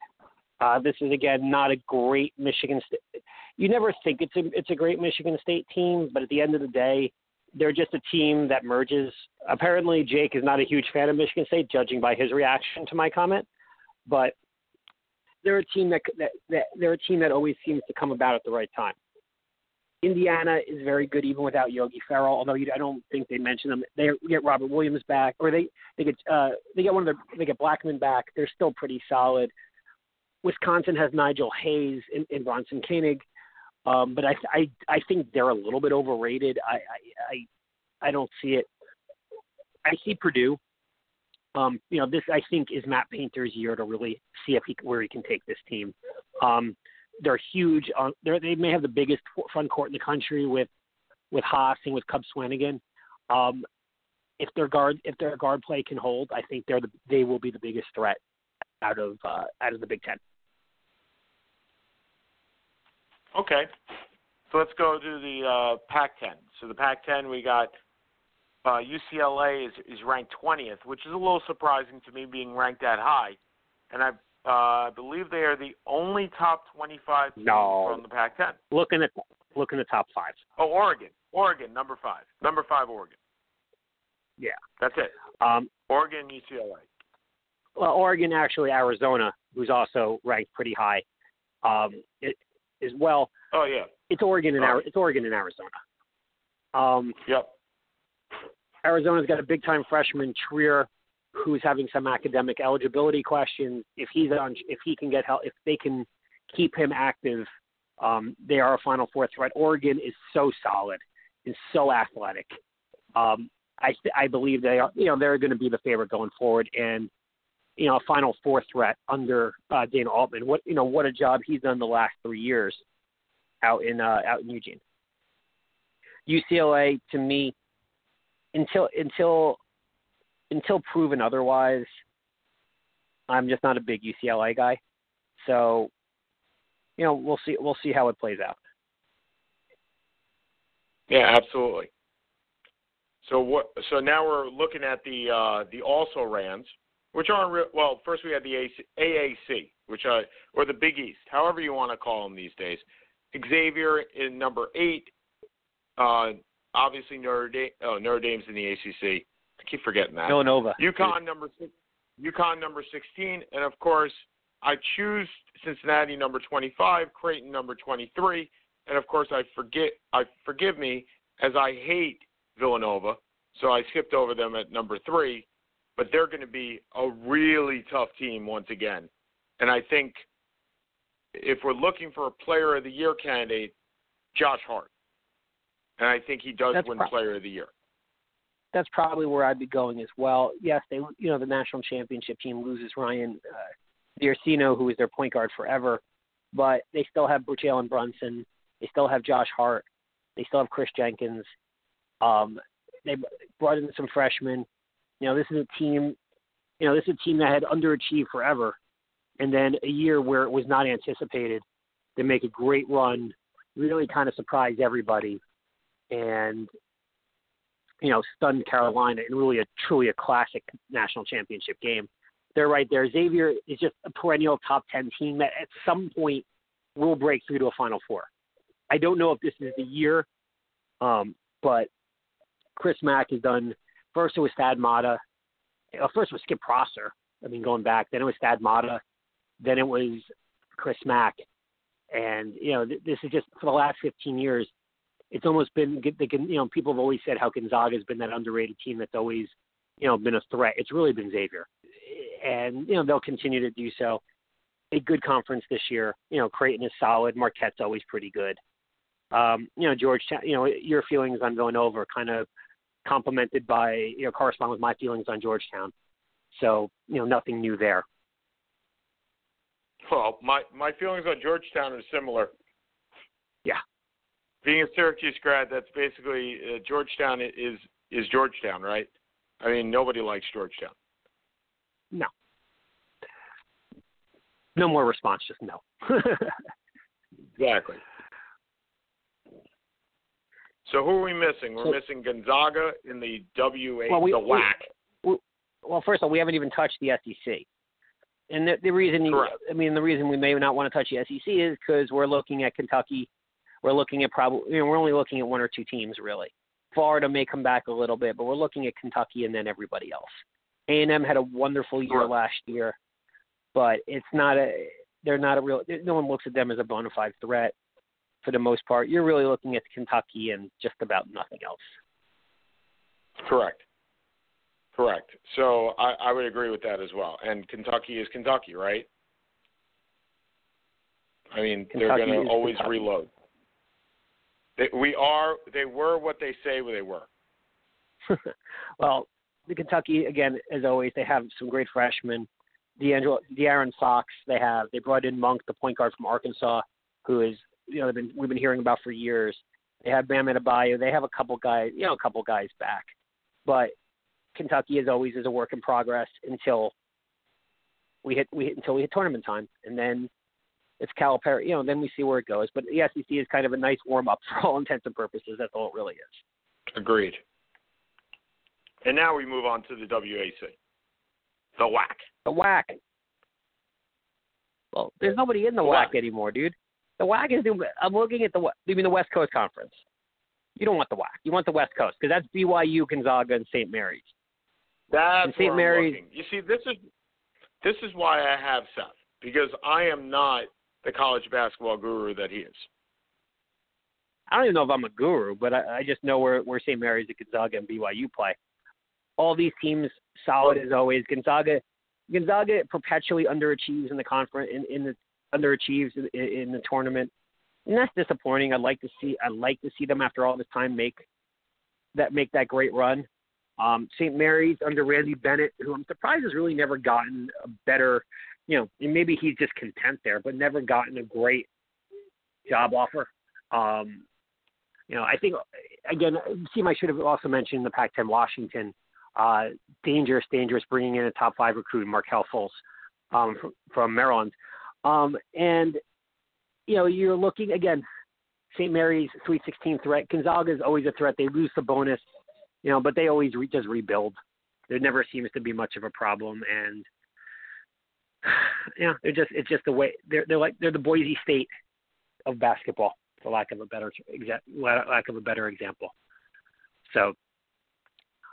Uh, this is again not a great Michigan State. You never think it's a it's a great Michigan State team, but at the end of the day, they're just a team that merges. Apparently, Jake is not a huge fan of Michigan State, judging by his reaction to my comment. But they're a team that, that, that they're a team that always seems to come about at the right time. Indiana is very good even without Yogi Ferrell, although you, I don't think they mention them. They get Robert Williams back, or they they get uh, they get one of their they get Blackmon back. They're still pretty solid. Wisconsin has Nigel Hayes and, and Bronson Koenig, um, but I, I I think they're a little bit overrated. I I I, I don't see it. I see Purdue. Um, you know, this I think is Matt Painter's year to really see if he where he can take this team. Um, they're huge. On, they're, they may have the biggest front court in the country with with Haas and with Cub Swanigan. Um, if their guard if their guard play can hold, I think they're the they will be the biggest threat out of uh, out of the Big Ten. Okay. So let's go to the uh, Pac-10. So the Pac-10, we got uh, UCLA is, is ranked 20th, which is a little surprising to me, being ranked that high. And I uh, believe they are the only top 25 teams No. from the Pac-10. Looking at looking at top five. Oh, Oregon. Oregon, number five. Number five, Oregon. Yeah. That's it. Um, Oregon, UCLA. well, Oregon actually Arizona, who's also ranked pretty high, um, it, as well. Oh yeah. It's Oregon and Oh. It's Oregon and Arizona. Um, Yep. Arizona's got a big time freshman Trier who's having some academic eligibility questions. If he's on, if he can get help, if they can keep him active, um, they are a Final Four threat. Oregon is so solid and so athletic. Um, I I believe they are. You know, they're going to be the favorite going forward, and you know, a Final Four threat under uh, Dana Altman. What you know, what a job he's done the last three years out in uh, out in Eugene. UCLA to me until until until proven otherwise, I'm just not a big UCLA guy. So, you know, we'll see we'll see how it plays out. Yeah, absolutely. So what? So now we're looking at the uh, the also rans, which aren't real. Well, first we had the AC, AAC, which uh, or the Big East, however you want to call them these days. Xavier in number eight. Uh, obviously Notre Dame. Oh, Notre Dame's in the ACC. I keep forgetting that. Villanova. UConn number six, UConn number 16, and of course I choose Cincinnati number 25, Creighton number 23, and of course I forget. I forgive me as I hate Villanova, so I skipped over them at number three, but they're going to be a really tough team once again, and I think if we're looking for a Player of the Year candidate, Josh Hart, and I think he does That's win Player of the Year. That's probably where I'd be going as well. Yes, they you know the national championship team loses Ryan uh, who was their point guard forever, but they still have Allen Brunson. They still have Josh Hart. They still have Kris Jenkins. Um, they brought in some freshmen. You know, this is a team. You know, this is a team that had underachieved forever, and then a year where it was not anticipated, they make a great run, really kind of surprise everybody, and you know, stunned Carolina in really a truly a classic national championship game. They're right there. Xavier is just a perennial top ten team that at some point will break through to a Final Four. I don't know if this is the year, um, but Chris Mack has done first it was Thad Matta. Uh, first it was Skip Prosser. I mean, going back, then it was Thad Matta, then it was Chris Mack, and you know th- this is just for the last 15 years. It's almost been they can you know people have always said how Gonzaga has been that underrated team that's always you know been a threat. It's really been Xavier, and you know they'll continue to do so. A good conference this year. You know Creighton is solid. Marquette's always pretty good. Um, you know Georgetown. You know your feelings on Villanova are kind of complemented by you know correspond with my feelings on Georgetown. So you know nothing new there. Well, my my feelings on Georgetown are similar. Yeah. Being a Syracuse grad, that's basically uh, Georgetown is is Georgetown, right? I mean, nobody likes Georgetown. No. No more response, just no. Exactly. So who are we missing? We're So- missing Gonzaga in the WA, Well, we- the we- WAC. well, first of all, we haven't even touched the SEC. And the, the reason, you, I mean, the reason we may not want to touch the SEC is because we're looking at Kentucky. We're looking at probably, you know, we're only looking at one or two teams really. Florida may come back a little bit, but we're looking at Kentucky and then everybody else. A&M had a wonderful year last year, but it's not a. They're not a real. No one looks at them as a bona fide threat for the most part. You're really looking at Kentucky and just about nothing else. Correct. Correct. So I, I would agree with that as well. And Kentucky is Kentucky, right? I mean, they're going to always Kentucky. reload. They, we are. They were what they say they were. well, the Kentucky again, as always, they have some great freshmen. D'Angelo, De'Aaron Fox, they have. They brought in Monk, the point guard from Arkansas, who is you know been we've been hearing about for years. They have Bam Adebayo. They have a couple guys, you know, a couple guys back, but Kentucky, as always, is a work in progress until we hit we hit until we hit tournament time, and then it's Calipari. You know, then we see where it goes. But the SEC is kind of a nice warm up for all intents and purposes. That's all it really is. Agreed. And now we move on to the WAC, the WAC. The WAC. Well, there's nobody in the The WAC WAC. anymore, dude. The WAC is doing. I'm looking at the. You mean the West Coast Conference? You don't want the WAC. You want the West Coast because that's BYU, Gonzaga, and St. Mary's. That's St. Mary's- looking. You see, this is this is why I have Seth because I am not the college basketball guru that he is. I don't even know if I'm a guru, but I, I just know where where St. Mary's, Gonzaga, and BYU play. All these teams solid as always. Gonzaga, Gonzaga perpetually underachieves in the conference in, in the underachieves in, in the tournament, and that's disappointing. I'd like to see I'd like to see them after all this time make that make that great run. Um, St. Mary's under Randy Bennett, who I'm surprised has really never gotten a better, you know, maybe he's just content there, but never gotten a great job offer. Um, you know, I think again, team I should have also mentioned the Pac-10 Washington. Uh, dangerous, dangerous, bringing in a top five recruit, Markelle Fultz um, from, from Maryland. Um, and you know, you're looking again. St. Mary's Sweet 16 threat. Gonzaga is always a threat. They lose the bonus, you know, but they always re- just rebuild. There never seems to be much of a problem, and yeah, they're just it's just the way they're they're like they're the Boise State of basketball, for lack of a better exa- lack of a better example. So,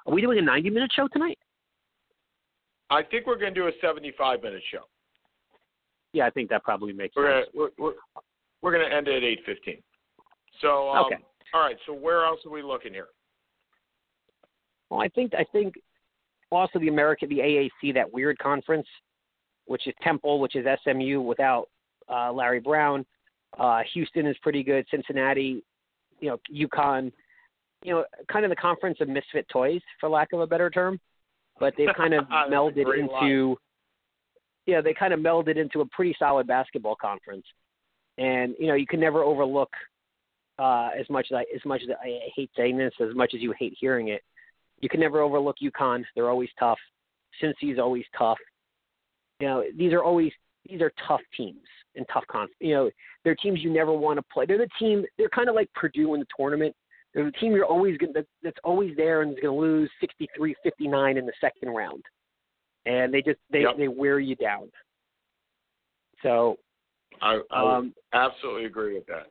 are we doing a 90 minute show tonight? I think we're going to do a 75 minute show. Yeah, I think that probably makes We're sense. gonna, we're we're, we're going to end at 8:15. So um, Okay. all right. So where else are we looking here? Well, I think I think also the American the AAC that weird conference, which is Temple, which is SMU without uh, Larry Brown. Uh, Houston is pretty good. Cincinnati, you know, UConn, you know, kind of the conference of misfit toys, for lack of a better term. But they've kind of melded great into, yeah, they kind of melded into a pretty solid basketball conference. And you know, you can never overlook uh, as much as I, as much as I, I hate saying this, as much as you hate hearing it you can never overlook UConn. They're always tough. Cincy's always tough. You know, these are always these are tough teams and tough con. You know, they're teams you never want to play. They're the team. They're kind of like Purdue in the tournament. They're the team you're always going that, that's always there and is going to lose 63-59 in the second round, and they just they Yep. they wear you down. So I, I um, absolutely agree with that.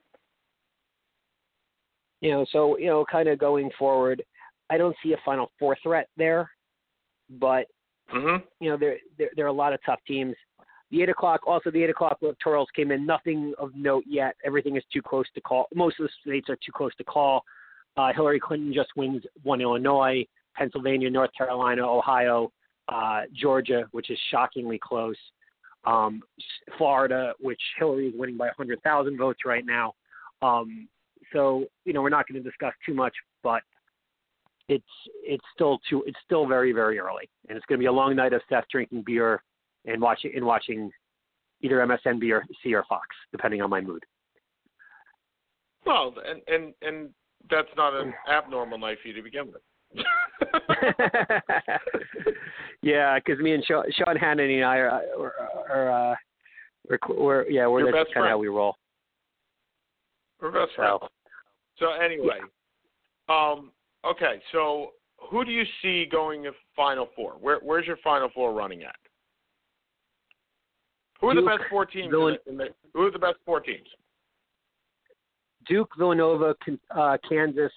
you know, so you know, kind of going forward, I don't see a Final Four threat there, but hmm you know there there, there are a lot of tough teams. The eight o'clock, also the eight o'clock electorals came in. Nothing of note yet. Everything is too close to call. Most of the states are too close to call. Uh, Hillary Clinton just wins one Illinois, Pennsylvania, North Carolina, Ohio, uh, Georgia, which is shockingly close. Um, Florida, which Hillary is winning by 100,000 votes right now. Um, so you know we're not going to discuss too much, but it's it's still too it's still very very early, and it's going to be a long night of Seth drinking beer and watching and watching either MSNBC or C or Fox, depending on my mood. Well, and and and that's not an abnormal night for you to begin with. yeah, because me and Sean, Sean Hannity and I are, are, are uh, we're, we're yeah we're Your that's best kind of how we roll. We're best friends. So So anyway, um, okay. So who do you see going to the Final Four? Where, where's your Final Four running at? Who are the best four teams? In the, in the, who are the best four teams? Duke, Villanova, uh, Kansas,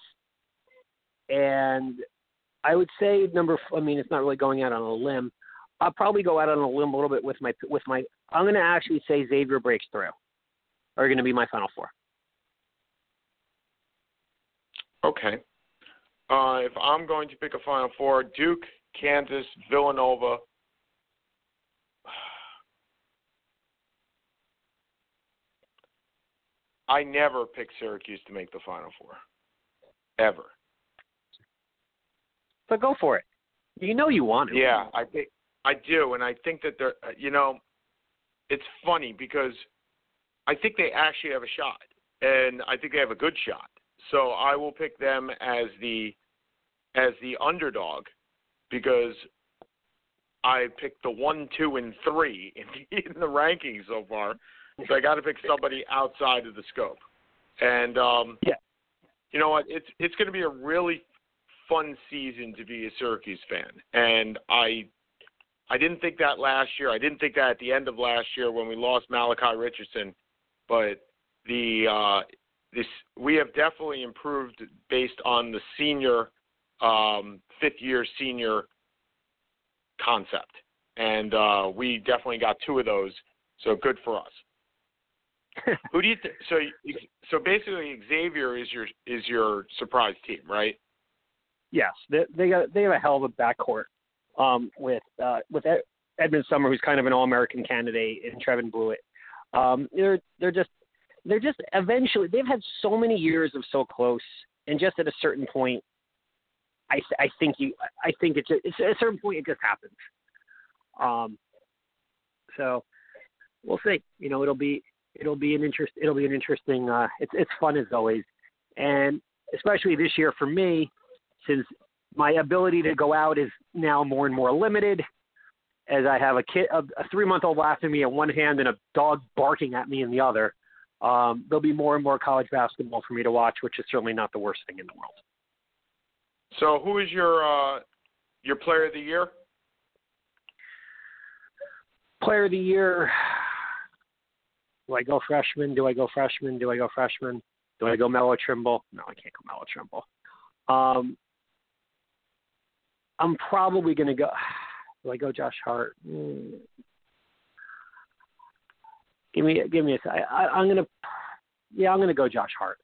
and I would say number. I mean, it's not really going out on a limb. I'll probably go out on a limb a little bit with my with my. I'm going to actually say Xavier breaks through. Are going to be my final four. Okay. Uh, if I'm going to pick a Final Four, Duke, Kansas, Villanova. I never pick Syracuse to make the Final Four, ever. But go for it. You know you want it. Yeah, I think I do, and I think that they're. uh, You know, it's funny because I think they actually have a shot, and I think they have a good shot. So I will pick them as the as the underdog because I picked the one, two, and three in the, in the rankings so far. So I got to pick somebody outside of the scope, and um, Yeah. you know what? It's it's going to be a really fun season to be a Syracuse fan, and I I didn't think that last year. I didn't think that at the end of last year when we lost Malachi Richardson, but the uh, this we have definitely improved based on the senior um, fifth year senior concept, and uh, we definitely got two of those. So good for us. Who do you th- so so basically Xavier is your is your surprise team, right? Yes, they they got they have a hell of a backcourt um, with uh, with Ed, Edmond Sumner, who's kind of an All American candidate, and Trevon Bluiett. Um, they're they're just they're just eventually they've had so many years of so close, and just at a certain point, I I think you I think it's, it's at a certain point it just happens. Um, so we'll see. You know, it'll be it'll be an interest it'll be an interesting. Uh, it's it's fun as always, and especially this year for me since my ability to go out is now more and more limited as I have a kid, a, a three month old laughing at me in one hand and a dog barking at me in the other. Um, there'll be more and more college basketball for me to watch, which is certainly not the worst thing in the world. So who is your uh, your player of the year? Player of the year. Do I go freshman? Do I go freshman? Do I go freshman? Do I go Melo Trimble? No, I can't go Melo Trimble. Um, I'm probably going to go. Do I go Josh Hart? Mm. Give me, give me a. I, I, I'm gonna. Yeah, I'm gonna go Josh Hart.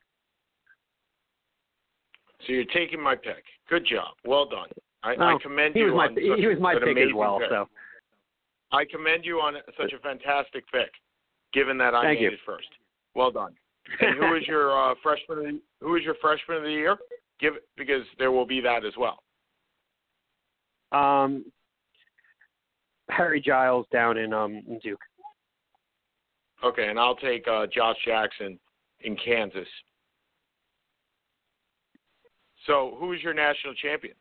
So you're taking my pick. Good job. Well done. I, I Oh, commend He you my on he such was my pick as well. pick. So I commend you on such a fantastic pick, given that I Thank made you. it first. Well done. And who is your uh, freshman? Of the, who is your freshman of the year? Give because there will be that as well. um, Harry Giles down in um in Duke. Okay, and I'll take uh, Josh Jackson in Kansas. So, who is your national champion?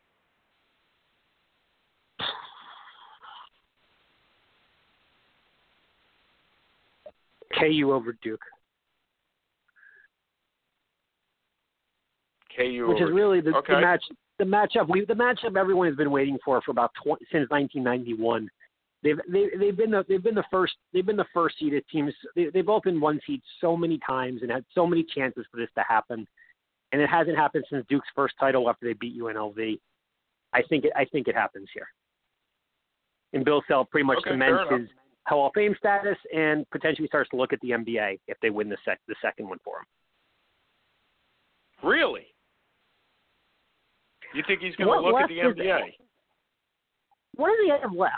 KU over Duke, KU. Over Which is really the, Okay. the match. The matchup we the matchup everyone has been waiting for for about 20, since 1991. They've they, they've been the they've been the first they've been the first seeded teams. They, they've both been one seed so many times and had so many chances for this to happen. and it hasn't happened since Duke's first title after they beat UNLV. I think it, I think it happens here. And Bill Self pretty much Okay, cements his Hall of Fame status and potentially starts to look at the NBA if they win the sec- the second one for him. Really? You think he's going to look at the NBA? What does he have left?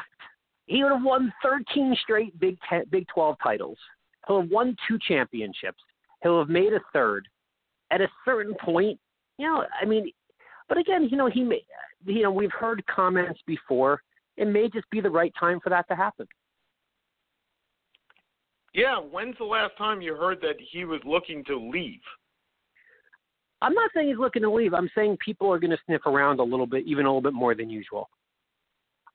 He would have won 13 straight Big Ten, Big 12 titles. He'll have won two championships. He'll have made a third. At a certain point, you know, I mean, but again, you know, he may, you know, we've heard comments before. It may just be the right time for that to happen. Yeah. When's the last time you heard that he was looking to leave? I'm not saying he's looking to leave. I'm saying people are going to sniff around a little bit, even a little bit more than usual.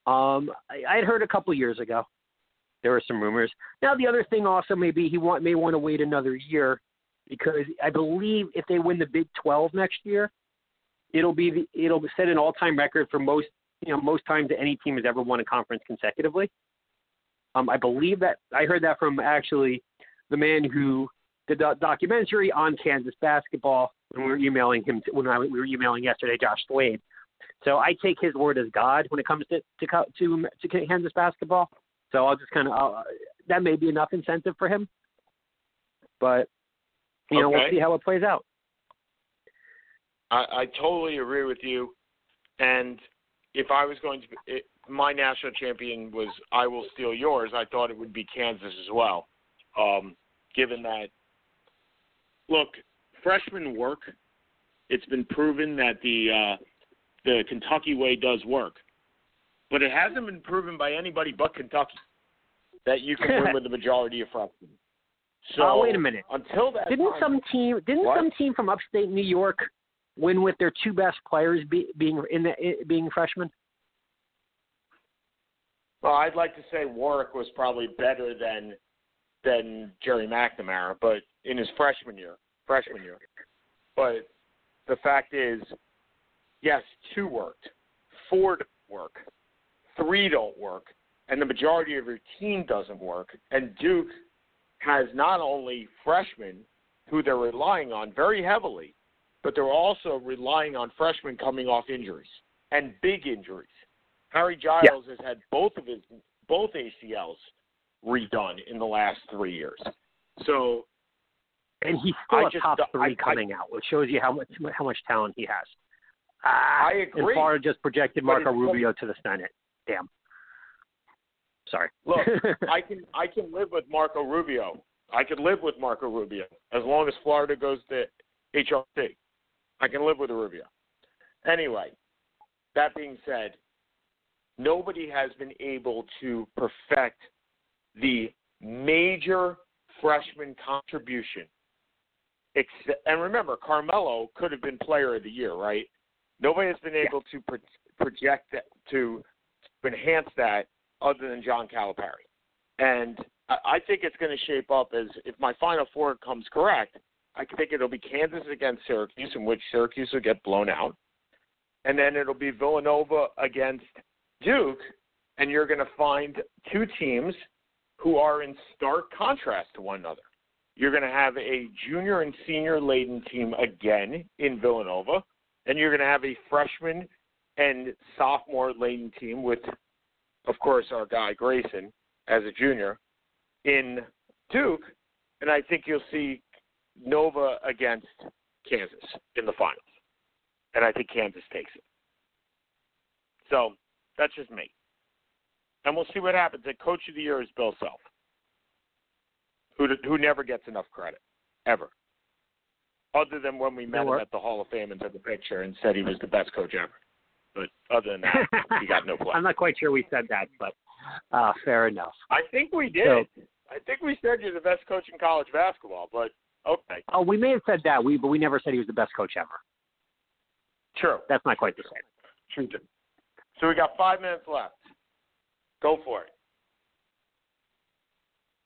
Um, I, I'd heard a couple years ago there were some rumors. Now the other thing also maybe he want may want to wait another year because I believe if they win the Big 12 next year, it'll be the, it'll set an all-time record for most you know most times that any team has ever won a conference consecutively. Um, I believe that I heard that from actually the man who did the documentary on Kansas basketball when we were emailing him when I, we were emailing yesterday, Josh Slade. So I take his word as God when it comes to to to, to Kansas basketball. So I'll just kind of that may be enough incentive for him, but you know we'll see how it plays out. I, I totally agree with you. And if I was going to, it, my national champion was I will steal yours. I thought it would be Kansas as well. Um, given that, look, freshman work. It's been proven that the uh, the Kentucky way does work, but it hasn't been proven by anybody but Kentucky that you can win with the majority of freshmen. So Oh, wait a minute. Until that Didn't time, some team didn't What? some team from upstate New York win with their two best players be, being in the, being freshmen? Well, I'd like to say Warrick was probably better than than Gerry McNamara, but in his freshman year, freshman year. But the fact is, yes, two worked, four don't work, three don't work, and the majority of your team doesn't work. And Duke has not only freshmen who they're relying on very heavily, but they're also relying on freshmen coming off injuries and big injuries. Harry Giles has had both of his both ACLs redone in the last three years. So And he's still I a just- top I- three I- coming out, which shows you how much how much talent he has. Ah, I And agree. Florida just projected Marco Rubio to the Senate. Damn. Sorry. Look, I can I can live with Marco Rubio. I can live with Marco Rubio as long as Florida goes to HRC. I can live with Rubio. Anyway, that being said, nobody has been able to perfect the major freshman contribution. And remember, Carmelo could have been Player of the Year, right? Nobody has been able to pro- project that to enhance that other than John Calipari. And I I think it's going to shape up as if my Final Four comes correct. I think it'll be Kansas against Syracuse, in which Syracuse will get blown out, and then it'll be Villanova against Duke, and you're going to find two teams who are in stark contrast to one another. You're going to have a junior and senior laden team again in Villanova, and you're going to have a freshman and sophomore laden team with, of course, our guy Grayson as a junior in Duke, and I think you'll see Nova against Kansas in the finals, and I think Kansas takes it. So that's just me, and we'll see what happens. And Coach of the Year is Bill Self, who who never gets enough credit ever, other than when we met him at the Hall of Fame and took a picture and said he was the best coach ever. But other than that, he got no play. I'm not quite sure we said that, but uh, fair enough. I think we did. I think we said you're the best coach in college basketball, but okay. Oh, we may have said that, we but we never said he was the best coach ever. True. That's not quite the same. True. So we got five minutes left. Go for it.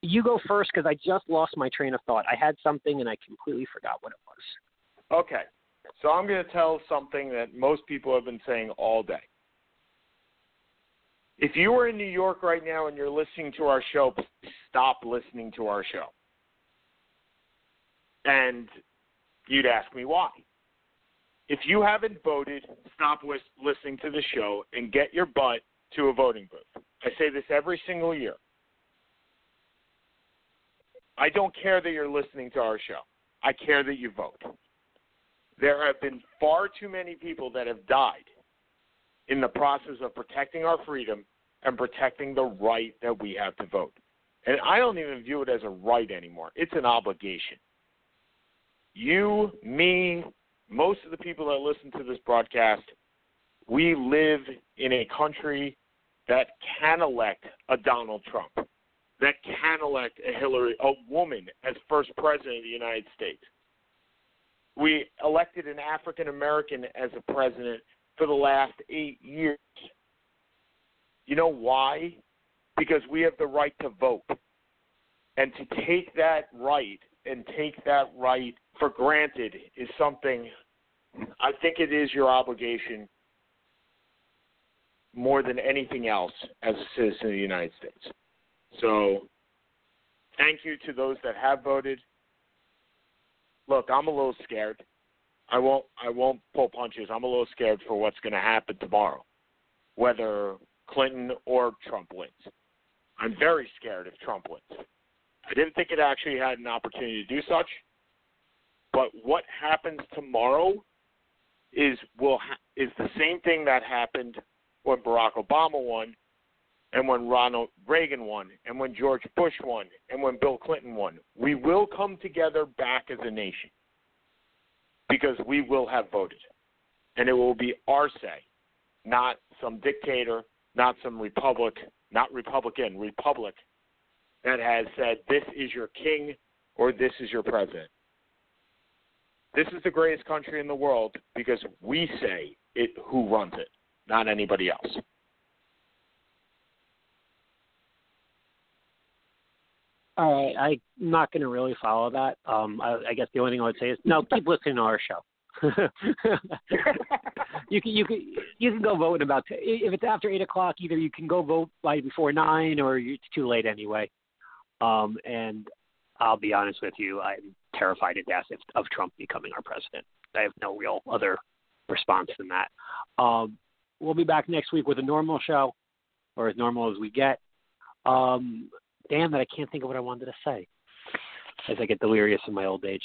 You go first because I just lost my train of thought. I had something and I completely forgot what it was. Okay. So I'm going to tell something that most people have been saying all day. If you are in New York right now and you're listening to our show, stop listening to our show. And you'd ask me why. if you haven't voted, stop listening to the show and get your butt to a voting booth. I say this every single year. I don't care that you're listening to our show. I care that you vote. There have been far too many people that have died in the process of protecting our freedom and protecting the right that we have to vote. And I don't even view it as a right anymore. It's an obligation. You, me, most of the people that listen to this broadcast, we live in a country that can elect a Donald Trump, that can elect a Hillary, a woman as first president of the United States. We elected an African American as a president for the last eight years. You know why? Because we have the right to vote. And to take that right and take that right for granted is something I think it is your obligation more than anything else as a citizen of the United States. So thank you to those that have voted. Look, I'm a little scared. I won't I won't pull punches. I'm a little scared for what's going to happen tomorrow, whether Clinton or Trump wins. I'm very scared if Trump wins. I didn't think it actually had an opportunity to do such, but what happens tomorrow is will ha- is the same thing that happened when Barack Obama won, and when Ronald Reagan won, and when George Bush won, and when Bill Clinton won. We will come together back as a nation because we will have voted, and it will be our say, not some dictator, not some republic, not Republican, republic that has said this is your king or this is your president. This is the greatest country in the world because we say it who runs it, not anybody else. All right, I'm not going to really follow that. Um, I, I guess the only thing I would say is no, keep listening to our show. you can you can you can go vote in about t- if it's after eight o'clock. Either you can go vote by before nine, or it's too late anyway. Um, and I'll be honest with you, I'm terrified to death of Trump becoming our president. I have no real other response than that. Um, we'll be back next week with a normal show, or as normal as we get. Um, damn that I can't think of what I wanted to say as I get delirious in my old age.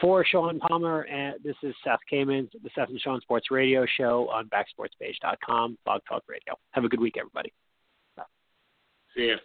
For Sean Palmer, and this is Seth Kamens, the Seth and Sean Sports Radio Show on backsportspage.com, Blog Talk Radio. Have a good week, everybody. Bye. See ya.